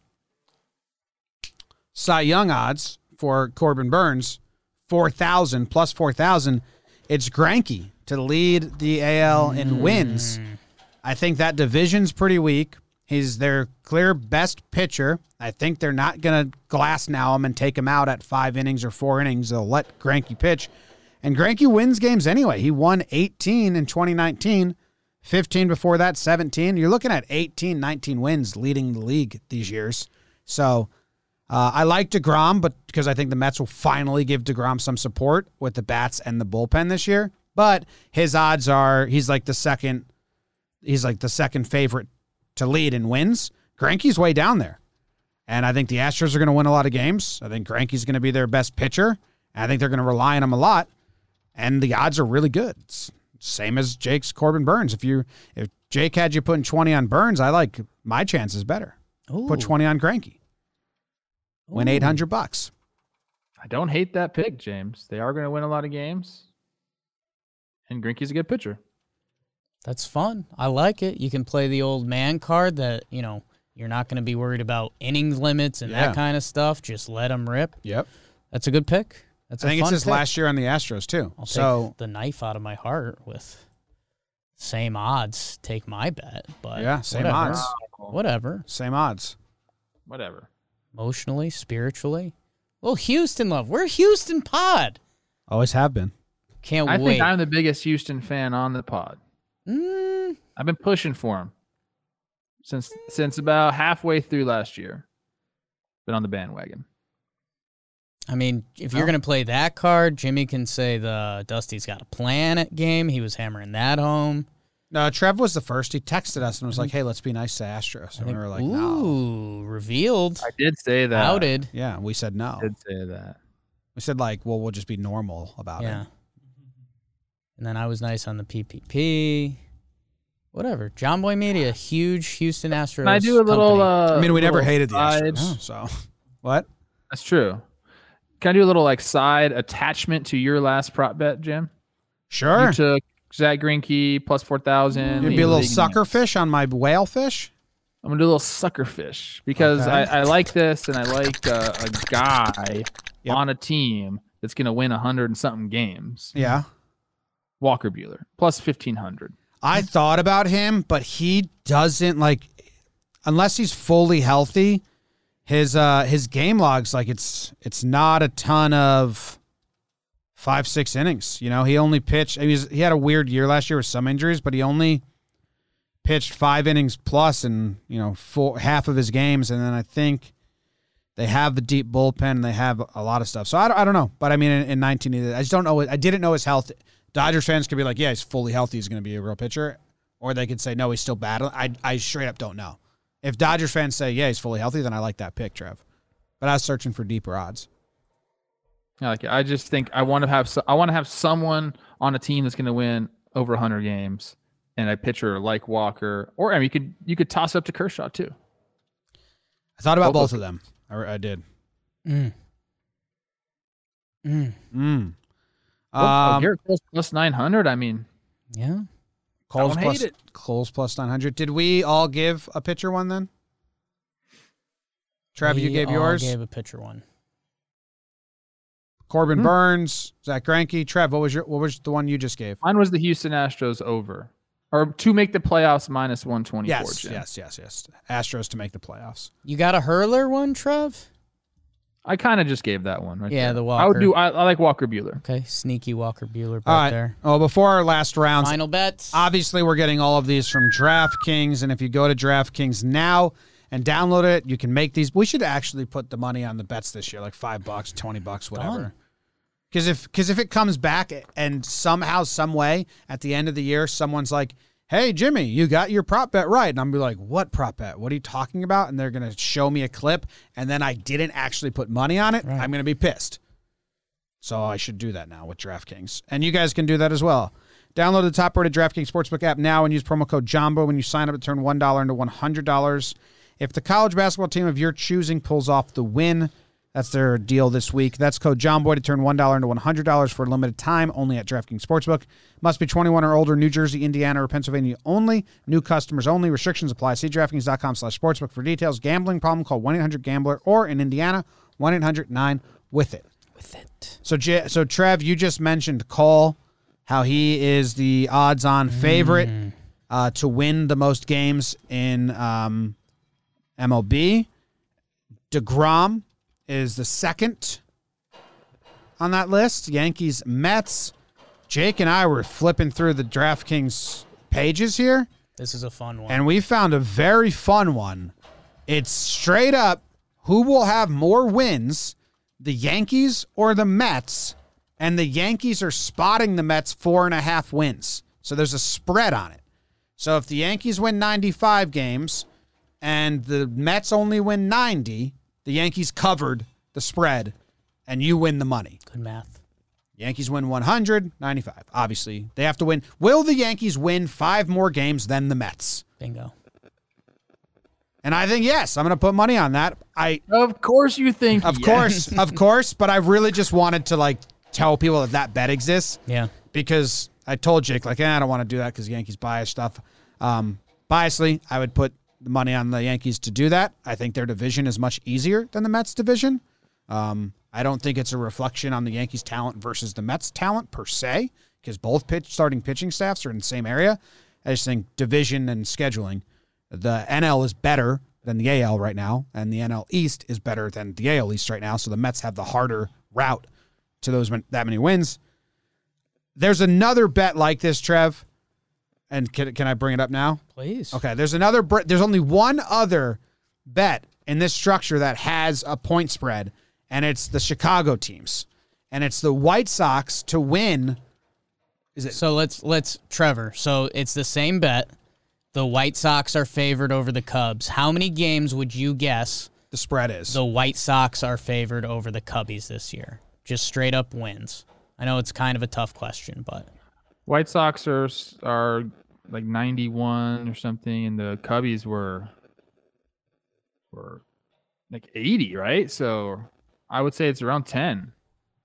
Cy Young odds for Corbin Burnes, 4,000 plus 4,000. It's Greinke to lead the AL in wins. Hmm. I think that division's pretty weak. He's their clear best pitcher. I think they're not going to glass now him and take him out at five innings or four innings. They'll let Greinke pitch. And Greinke wins games anyway. He won 18 in 2019, 15 before that, 17. You're looking at 18, 19 wins leading the league these years. So uh, I like DeGrom, but because I think the Mets will finally give DeGrom some support with the bats and the bullpen this year. But his odds are he's like the second he's like the second favorite to lead in wins. Greinke's way down there. And I think the Astros are going to win a lot of games. I think Greinke's going to be their best pitcher. And I think they're going to rely on him a lot. And the odds are really good. It's same as Jake's Corbin Burnes. If you if Jake had you putting 20 on Burnes, I like my chances better. Put 20 on Greinke. Win Ooh. 800 bucks. I don't hate that pick, James. They are going to win a lot of games, and Greinke's a good pitcher. That's fun. I like it. You can play the old man card that, you know, you're not going to be worried about innings limits and Yeah. that kind of stuff. Just let them rip. Yep. That's a good pick. That's I a think it's his pick. last year on the Astros too. I'll so take the knife out of my heart with same odds. Take my bet, but yeah, same whatever. odds, Whatever. same odds. Whatever. Emotionally, spiritually. Well, Houston love. We're Houston pod. Always have been. Can't I wait. think I'm the biggest Houston fan on the pod. Mm, I've been pushing for him since since about halfway through last year. Been on the bandwagon. I mean, if you're gonna play that card, Jimmy can say the Dusty's got a planet game. He was hammering that home. No, Trev was the first. He texted us and was like, "Hey, let's be nice to Astros." And think, we were like, "No." ooh, revealed, I did say that. outed. Yeah, we said no. I did say that. We said like, "Well, we'll just be normal about Yeah. it." And then I was nice on the PPP. Whatever. Jomboy Media, huge Houston Astros. Can I do a little? company. Uh, I mean, we never hated the side- Astros. So, what? That's true. Can I do a little like side attachment to your last prop bet, Jim? Sure. You took Zach Greinke plus four thousand. You'd be a little sucker fish on my whale fish. I'm gonna do a little sucker fish because Okay. I, I like this and I like uh, a guy Yep. on a team that's gonna win a hundred and something games. Yeah. Walker Buehler plus fifteen hundred. I thought about him, but he doesn't like unless he's fully healthy. His uh his game logs like it's it's not a ton of five six innings. You know, he only pitched. He was he had a weird year last year with some injuries, but he only pitched five innings plus in you know four half of his games, and then I think they have the deep bullpen. And they have a lot of stuff. So I don't, I don't know, but I mean in, in 19, I just don't know. I didn't know his health. Dodgers fans could be like, yeah, he's fully healthy. He's going to be a real pitcher. Or they could say, no, he's still battling. I, I straight up don't know. If Dodgers fans say, yeah, he's fully healthy, then I like that pick, Trev. But I was searching for deeper odds. I like it. I just think I want to have so, I want to have someone on a team that's gonna win over hundred games and a pitcher like Walker, or I mean, you could you could toss up to Kershaw too. I thought about Both both of them. I, I did. Mm. Mm. Mm. Oh, Um, Gerrit Cole's plus nine hundred. I mean, Yeah. Cole's don't plus hate it. Cole's plus nine hundred. Did we all give a pitcher one then? Trev, you We gave all yours. Gave a pitcher one. Corbin Hmm. Burnes, Zach Greinke. Trev, what was your what was the one you just gave? mine was the Houston Astros over, or to make the playoffs minus one twenty four. Yes, yes, yes, yes. Astros to make the playoffs. You got a hurler one, Trev? I kind of just gave that one. Right Yeah, there. the I would do. I, I like Walker Buehler. Okay, sneaky Walker Buehler All right. there. Oh, before our last round, Final bets. obviously we're getting all of these from DraftKings, and if you go to DraftKings now and download it, you can make these. We should actually put the money on the bets this year, like five bucks, twenty bucks, whatever. Because if because if it comes back and somehow, some way, at the end of the year, someone's like, "Hey, Jimmy, you got your prop bet right," and I'm be like, "What prop bet? What are you talking about?" And they're gonna show me a clip, and then I didn't actually put money on it. Right. I'm gonna be pissed. So I should do that now with DraftKings, and you guys can do that as well. Download the top-rated DraftKings Sportsbook app now and use promo code Jomboy when you sign up to turn one dollar into one hundred dollars. If the college basketball team of your choosing pulls off the win, that's their deal this week. That's code JOMBOY to turn $1 into $100 for a limited time only at DraftKings Sportsbook. Must be 21 or older, New Jersey, Indiana, or Pennsylvania only. New customers only. Restrictions apply. See DraftKings.com slash sportsbook for details. Gambling problem, call 1-800-GAMBLER or in Indiana, 1-800-9-WITH-IT. with it. So, J- so Trev, you just mentioned Cole, how he is the odds-on favorite uh, to win the most games in um, MLB. Degrom is the second on that list. Yankees, Mets. Jake and I were flipping through the DraftKings pages here, This is a fun one. and we found a very fun one. It's straight up who will have more wins, the Yankees or the Mets? And the Yankees are spotting the Mets four and a half wins. So there's a spread on it. So if the Yankees win 95 games and the Mets only win 90, the Yankees covered the spread and you win the money. Good math. Yankees win 195. Obviously, they have to win. Will the Yankees win five more games than the Mets? Bingo. And I think yes, I'm going to put money on that. I Of course, you think. of yes. course, of course, but I really just wanted to like tell people that that bet exists Yeah. because I told Jake like, eh, I don't want to do that because Yankees bias stuff. Um, biasly, I would put the money on the Yankees to do that. I think their division is much easier than the Mets division. Um, I don't think it's a reflection on the Yankees' talent versus the Mets' talent per se, because both pitch starting pitching staffs are in the same area. I just think division and scheduling, the NL is better than the AL right now, and the NL East is better than the AL East right now. So the Mets have the harder route to those that many wins. There's another bet like this, Trev, and can, can I bring it up now? Please. Okay, there's another. There's only one other bet in this structure that has a point spread, and it's the Chicago teams, and it's the White Sox to win. Is it? So let's let's Trevor. So it's the same bet. The White Sox are favored over the Cubs. How many games would you guess The spread is the White Sox are favored over the Cubbies this year? Just straight up wins. I know it's kind of a tough question, but White Sox are are like 91 or something, and the Cubbies were were like 80, right? So I would say it's around 10.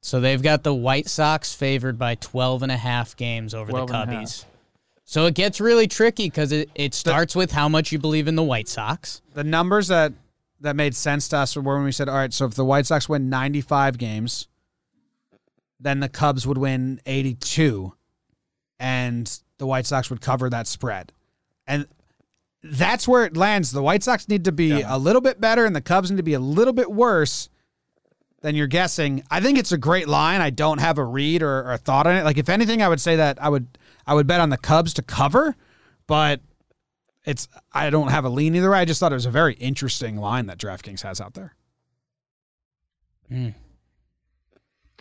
so they've got the White Sox favored by 12 and a half games over the 12 and a half. Cubbies. So it gets really tricky because it, it starts with how much you believe in the White Sox. the numbers that that made sense to us were when we said, all right, so if the White Sox win 95 games, then the Cubs would win 82, and the White Sox would cover that spread, and that's where it lands. The White Sox need to be a little bit better, and the Cubs need to be a little bit worse than you're guessing. I think it's a great line. I don't have a read or, or a thought on it. Like if anything, I would say that I would I would bet on the Cubs to cover, but it's I don't have a lean either way. I just thought it was a very interesting line that DraftKings has out there. Hmm.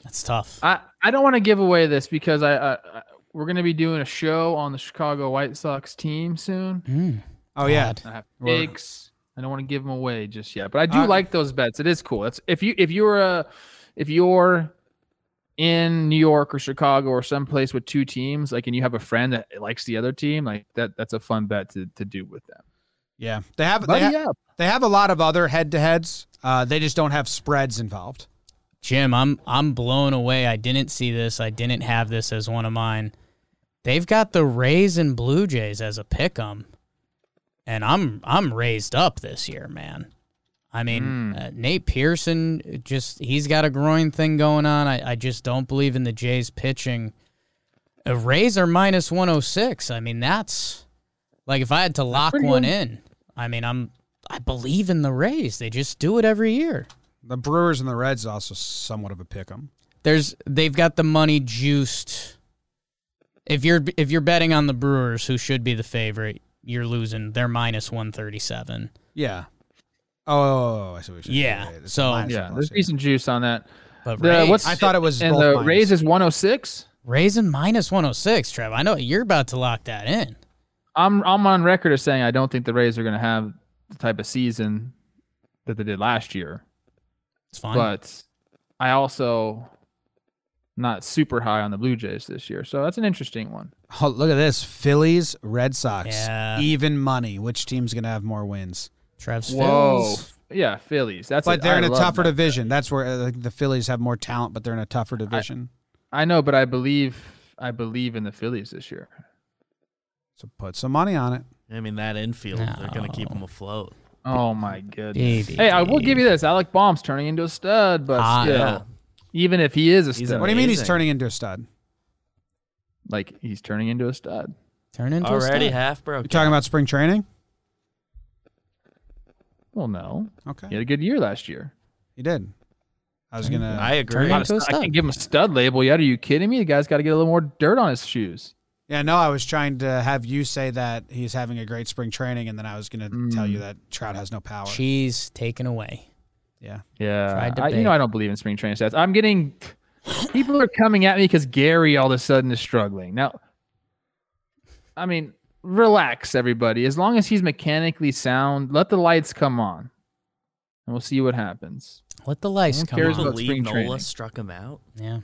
That's tough. I, I don't want to give away this because I, I, I we're going to be doing a show on the Chicago White Sox team soon. Mm. Oh yeah, God. I have We're- picks. I don't want to give them away just yet, but I do Uh, like those bets. It is cool. It's if you if you're a if you're in New York or Chicago or someplace with two teams, like, and you have a friend that likes the other team, like that, that's a fun bet to, to do with them. Yeah, they have they, ha- they have a lot of other head to heads. Uh, they just don't have spreads involved. Jim, I'm I'm blown away. I didn't see this. I didn't have this as one of mine. They've got the Rays and Blue Jays as a pick 'em, and I'm I'm raised up this year, man. I mean, Hmm. uh, Nate Pearson just he's got a groin thing going on. I, I just don't believe in the Jays pitching. Uh, Rays are minus 106. I mean, that's like if I had to lock one good. in. I mean, I'm I believe in the Rays. They just do it every year. The Brewers and the Reds also somewhat of a pick 'em. there's they've got the money juiced. If you're if you're betting on the Brewers, who should be the favorite, you're losing. They're minus one thirty seven. Yeah. Oh, oh, oh, oh, I see what you're saying. Yeah, it's so- Yeah, one there's plus, decent juice on that. But The, Rays, what's I thought it was and the minus. Rays is 106. raising minus one hundred six. Trev, I know you're about to lock that in. I'm I'm on record as saying I don't think the Rays are going to have the type of season that they did last year, It's fine. but I also not super high on the Blue Jays this year, so that's an interesting one. Oh, look at this: Phillies, Red Sox, Yeah. even money. Which team's gonna have more wins? Trev's Whoa, Phils. yeah, Phillies. That's But a- they're in a tougher that. division. That's where uh, the Phillies have more talent, but they're in a tougher division. I know, but I believe I believe in the Phillies this year. so put some money on it. I mean, that infield, they're going to keep them afloat. Oh my goodness. Baby, Hey, I will give you this. Alec Bohm's turning into a stud, but Ah, still, yeah. Even if he is a stud, What do you mean he's Amazing. turning into a stud? like he's turning into a stud. Turn into Already a stud. half broke. You talking about spring training? Well, no, Okay, he had a good year last year. he did. I was gonna. I agree. Turn Not a into a stud- I stud. can't give him a stud label yet. Are you kidding me? The guy's got to get a little more dirt on his shoes. yeah, no, I was trying to have you say that he's having a great spring training, and then I was gonna tell you mm. that Trout has no power. Cheese taken away. Yeah, Yeah, I, you know I don't believe in spring training stats. I'm getting people are coming at me because Gary all of a sudden is struggling. Now, I mean, relax, everybody. As long as he's mechanically sound, let the lights come on, and we'll see what happens. Let the lights one come cares on. about believe spring Nola training. struck him out. Yeah.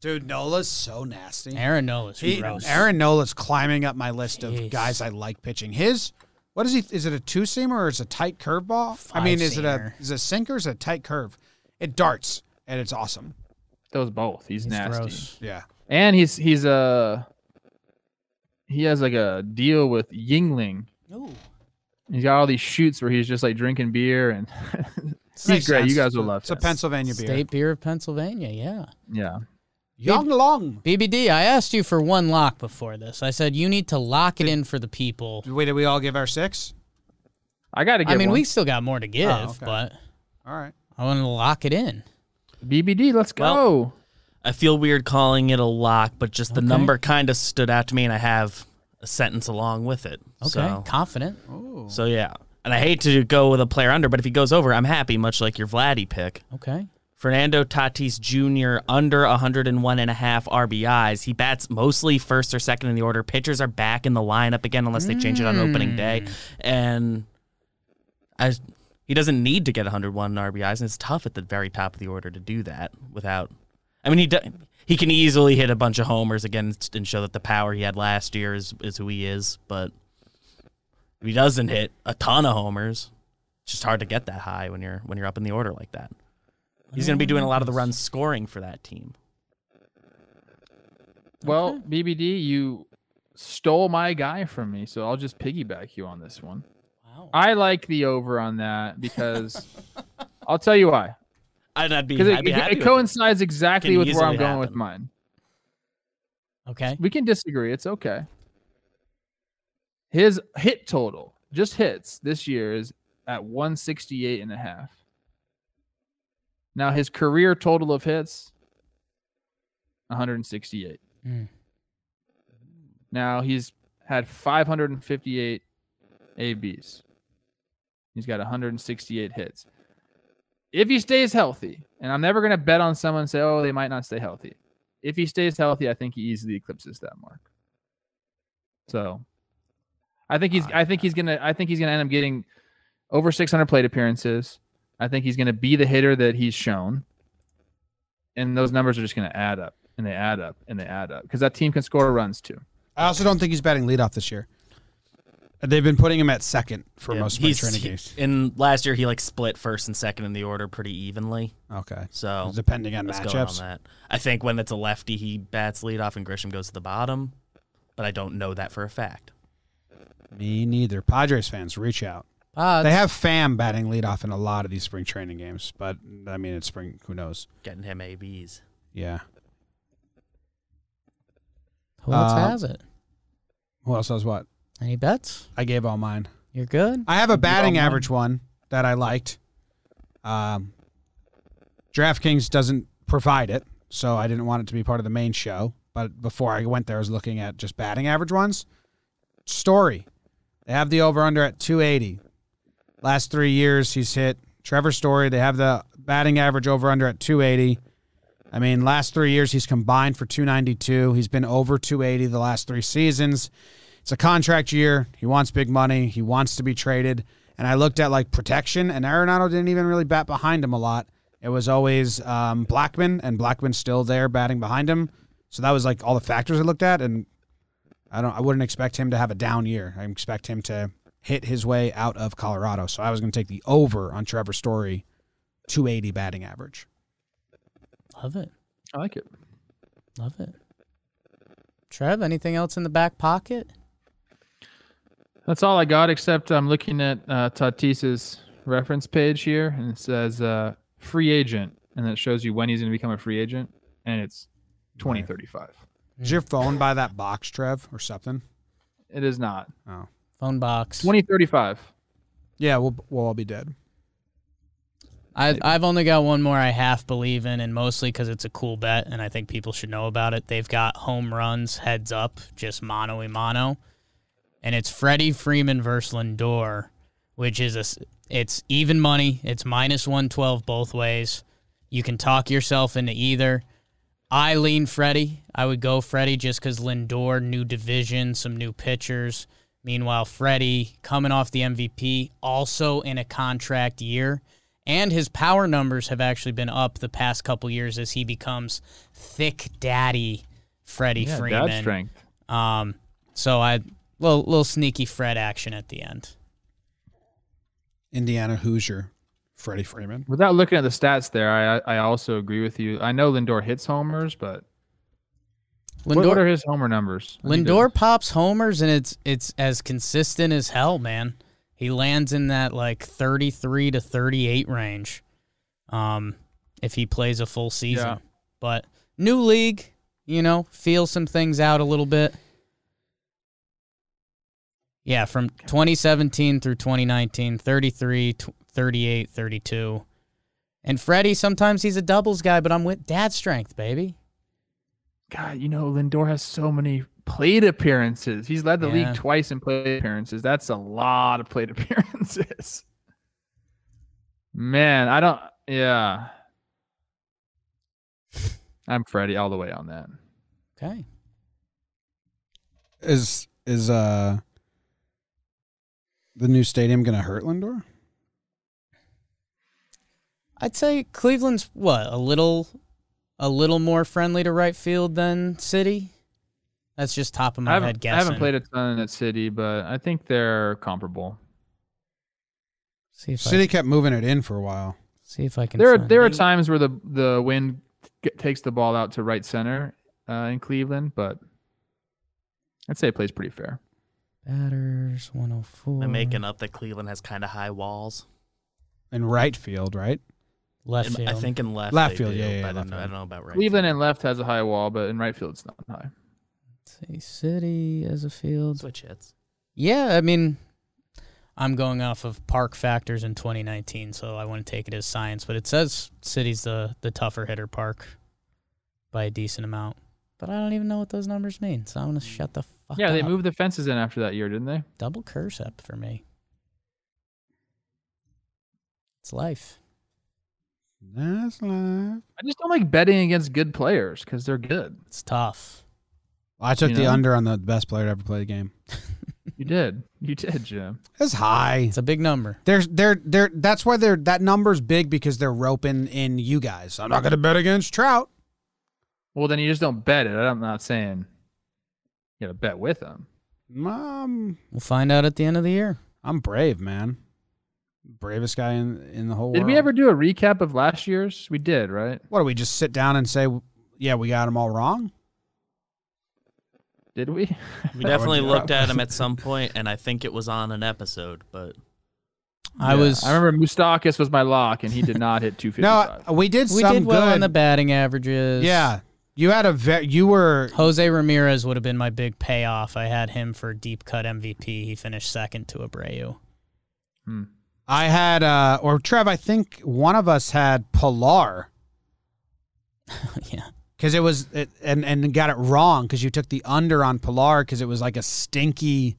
dude, Nola's so nasty. Aaron Nola's He, gross. Aaron Nola's climbing up my list of guys I like pitching. His, what is he? Is it a two seamer or is it a tight curveball? I mean, is it a is it a sinker? Or is it a tight curve? It darts and it's awesome. Those both. He's, He's nasty, gross. Yeah, and he's he's a he has like a deal with Yuengling. Ooh. He's got all these shoots where he's just like drinking beer, and he's great. sense. You guys will It's a- love It's a. Pennsylvania beer. State beer of Pennsylvania. Yeah. Yeah. Young Long. BBD, I asked you for one lock before this. I said you need to lock it in for the people. Wait, did we all give our six? I got to get I mean, one. we still got more to give, Oh, okay. but All right. I want to lock it in. BBD, let's go. Well, I feel weird calling it a lock, but just the Okay. number kind of stood out to me, and I have a sentence along with it. Okay, So, confident. Ooh. so yeah. And I hate to go with a player under, but if he goes over, I'm happy, much like your Vladdy pick. Okay. Fernando Tatis Jr. under 101 and a half RBIs. He bats mostly first or second in the order. Pitchers are back in the lineup again unless they change it on opening day. Hmm. And I, he doesn't need to get 101 RBIs, and it's tough at the very top of the order to do that without. I mean, he do, he can easily hit a bunch of homers again and show that the power he had last year is is who he is. But if he doesn't hit a ton of homers, it's just hard to get that high when you're when you're up in the order like that. He's going to be doing a lot of the runs scoring for that team. Well, BBD, you stole my guy from me, so I'll just piggyback you on this one. Wow. I like the over on that because I'll tell you why. I'd, I'd be, Because I'd be it, it coincides exactly Can with where I'm easily going with mine. Okay. We can disagree. It's okay. His hit total, just hits this year, is at 168 and a half. Now his career total of hits, 168. Mm. Now he's had 558 ABs. He's got 168 hits. If he stays healthy, and I'm never going to bet on someone and say, oh, they might not stay healthy. If he stays healthy, I think he easily eclipses that mark. So, I think he's I think he's gonna I think he's gonna end up getting over 600 plate appearances. I think he's gonna be the hitter that he's shown, and those numbers are just going to add up and they add up and they add up because that team can score runs too. I also don't think he's batting leadoff this year. They've been putting him at second for Yeah, most spring he's- training he- games. in last year, he like split first and second in the order pretty evenly. Okay, So depending on let's on matchups. that. I think when it's a lefty, he bats leadoff and Grisham goes to the bottom, but I don't know that for a fact. Me neither. Padres fans, reach out. Pods. They have Pham batting leadoff in a lot of these spring training games, but I mean, it's spring. Who knows? Getting him ABs. Yeah. Who else Uh, has it? Who else has what? Any bets? I gave all mine. You're good. I have a batting mine. average one that I liked. Um, DraftKings doesn't provide it, so I didn't want it to be part of the main show. But before I went there, I was looking at just batting average ones. Story. They have the over under at 280. Last three years, he's hit Trevor Story. They have the batting average over under at 280. I mean, last three years, he's combined for 292. He's been over 280 the last three seasons. It's a contract year. He wants big money. He wants to be traded. And I looked at like protection, and Arenado didn't even really bat behind him a lot. It was always um, Blackmon, and Blackmon's still there batting behind him. So that was like all the factors I looked at, and I don't. I wouldn't expect him to have a down year. I expect him to hit his way out of Colorado. So I was going to take the over on Trevor Story, 280 batting average. Love it. I like it. Love it. Trev, anything else in the back pocket? That's all I got, except I'm looking at uh, Tatis's reference page here, and it says uh, free agent, and it shows you when he's going to become a free agent, and it's 2035. Is your phone by that box, Trev, or something? It is not Oh, Phone box. 2035. yeah. We'll we'll all be dead. I, I've only got one more I half believe in, and mostly because it's a cool bet, and I think people should know about it. They've got home runs heads up, just mano y mano, and it's Freddie Freeman versus Lindor, which is a it's even money. It's minus one twelve both ways. You can talk yourself into either. I lean Freddie. I would go Freddie just because Lindor, new division, some new pitchers. Meanwhile, Freddie coming off the MVP, also in a contract year, and his power numbers have actually been up the past couple years as he becomes thick daddy Freddie Yeah, Freeman. dad strength. Um, so I little little sneaky Fred action at the end. Indiana Hoosier, Freddie Freeman. Without looking at the stats there, I I I also agree with you. I know Lindor hits homers, but what, Lindor what are his homer numbers? I need to- Lindor pops homers and it's it's as consistent as hell, man. He lands in that like 33 to 38 range. Um if he plays a full season. Yeah. But new league, you know, feel some things out a little bit. Yeah, from 2017 through 2019, 33, tw- 38, 32. And Freddie, sometimes he's a doubles guy, but I'm with dad strength, baby. God, you know, Lindor has so many plate appearances. He's led the Yeah. league twice in plate appearances. That's a lot of plate appearances. Man, I don't. Yeah, I'm Freddie all the way on that. Okay. Is is uh the new stadium going to hurt Lindor? I'd say Cleveland's what a little, a little more friendly to right field than Citi. That's just top of my head haven't, I haven't played a ton at Citi, but I think they're comparable. See if Citi I kept moving it in for a while. see if I can. There are find there are times where the the wind g- takes the ball out to right center uh, in Cleveland, but I'd say it plays pretty fair. batters 104. I'm making up that Cleveland has kind of high walls. In right field, right? Left In- field. I think in left. Left field, do, yeah, yeah, but I, left don't know, I don't know about right. Cleveland field. and left has a high wall, but in right field it's not high. Let's see City as a field. switch hits. Yeah, I mean, I'm going off of park factors in 2019, so I want to take it as science. But it says Citi's the the tougher hitter park by a decent amount. But I don't even know what those numbers mean, so I'm gonna hmm. shut the fuck Yeah, up. they moved the fences in after that year, didn't they? double curse up for me. It's life. That's live. I just don't like betting against good players because they're good. It's tough. I took You the know? under on the best player to ever play the game. You did. You did, Jim. It's high. It's a big number. There's they're they're that's why they're that number's big because they're roping in you guys. I'm not gonna bet against Trout. Well, then you just don't bet it. I'm not saying you got to bet with them. Um, We'll find out at the end of the year. I'm brave, man. Bravest guy in in the whole Did world. we ever do a recap of last year's? We did, right? What do we just sit down and say, yeah, we got them all wrong? Did we? We definitely looked at him at some point, and I think it was on an episode. But I Yeah. was. I remember Moustakas was my lock, and he did not hit 255. No, we did we some did well good. on the batting averages. yeah, you had a ve- you were Jose Ramirez would have been my big payoff. I had him for deep cut MVP. He finished second to Abreu. Hmm. I had uh or Trev, I think one of us had Pilar yeah. because it was it, and and got it wrong because you took the under on Pilar because it was like a stinky.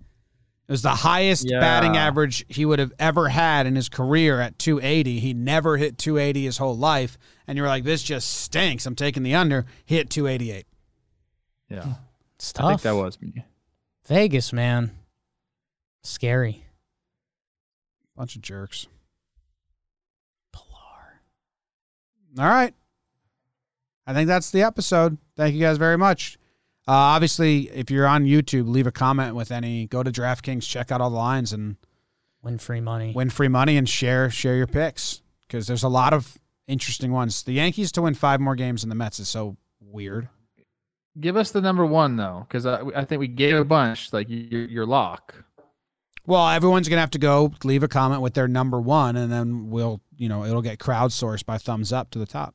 It was the highest batting average he would have ever had in his career at 280. He never hit 280 his whole life, and you were like, "This just stinks." I'm taking the under. He hit 288. yeah, It's tough. I think that was me. Vegas, man. Scary. Bunch of jerks. Pilar. All right. I think that's the episode. Thank you guys very much. Uh, obviously, if you're on YouTube, leave a comment with any. Go to DraftKings, check out all the lines, and Win free money. win free money and share share your picks because there's a lot of interesting ones. The Yankees to win five more games than the Mets is so weird. Give us the number one though, because I, I think we gave a bunch. Like your your lock. Well, everyone's gonna have to go leave a comment with their number one, and then we'll you know it'll get crowdsourced by thumbs up to the top.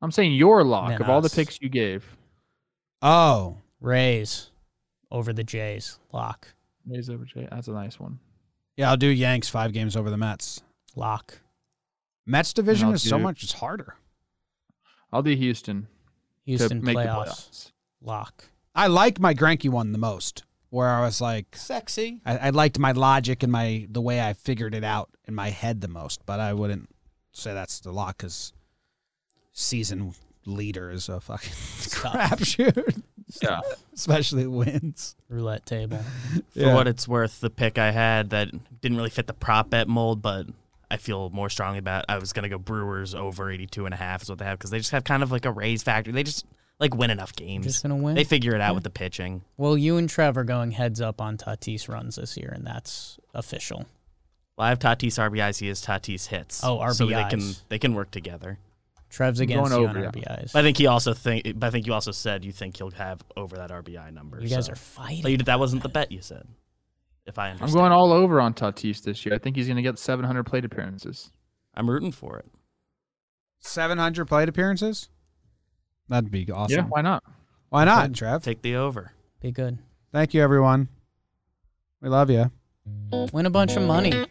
I'm saying your lock Man, of all the us. picks you gave. Oh, Rays over the Jays. Lock. Rays over Jay. That's a nice one. yeah, I'll do Yanks five games over the Mets. Lock. Mets division I'll is so do- much it's harder. I'll do Houston, Houston to make playoffs. the playoffs. Lock. I like my Greinke one the most, where I was like, Sexy. I, I liked my logic and my the way I figured it out in my head the most, but I wouldn't say that's the lock because season leader is a fucking tough. crapshoot, Yeah. especially wins. Roulette table. for Yeah. what it's worth, the pick I had that didn't really fit the prop bet mold, but I feel more strongly about. I was gonna go Brewers over 82 and a half is what they have because they just have kind of like a raise factor. They just like win enough games. Just gonna win. They figure it out with the pitching. well, you and Trev are going heads up on Tatis runs this year, and that's official. Well, I have Tatis RBIs. He has Tatis hits. Oh, So they can RBIs. they can work together. Trev's I'm against going you over, on. RBIs. But I think he also think. But I think you also said you think he'll have over that RBI number. you guys so. are fighting. But you that wasn't the bet you said. If I understand. I'm going all over on Tatis this year. I think he's going to get 700 plate appearances. I'm rooting for it. 700 plate appearances? That'd be awesome. Yeah, why not? Why not, Trev? Take the over. Be good. Thank you, everyone. We love you. Win a bunch of money.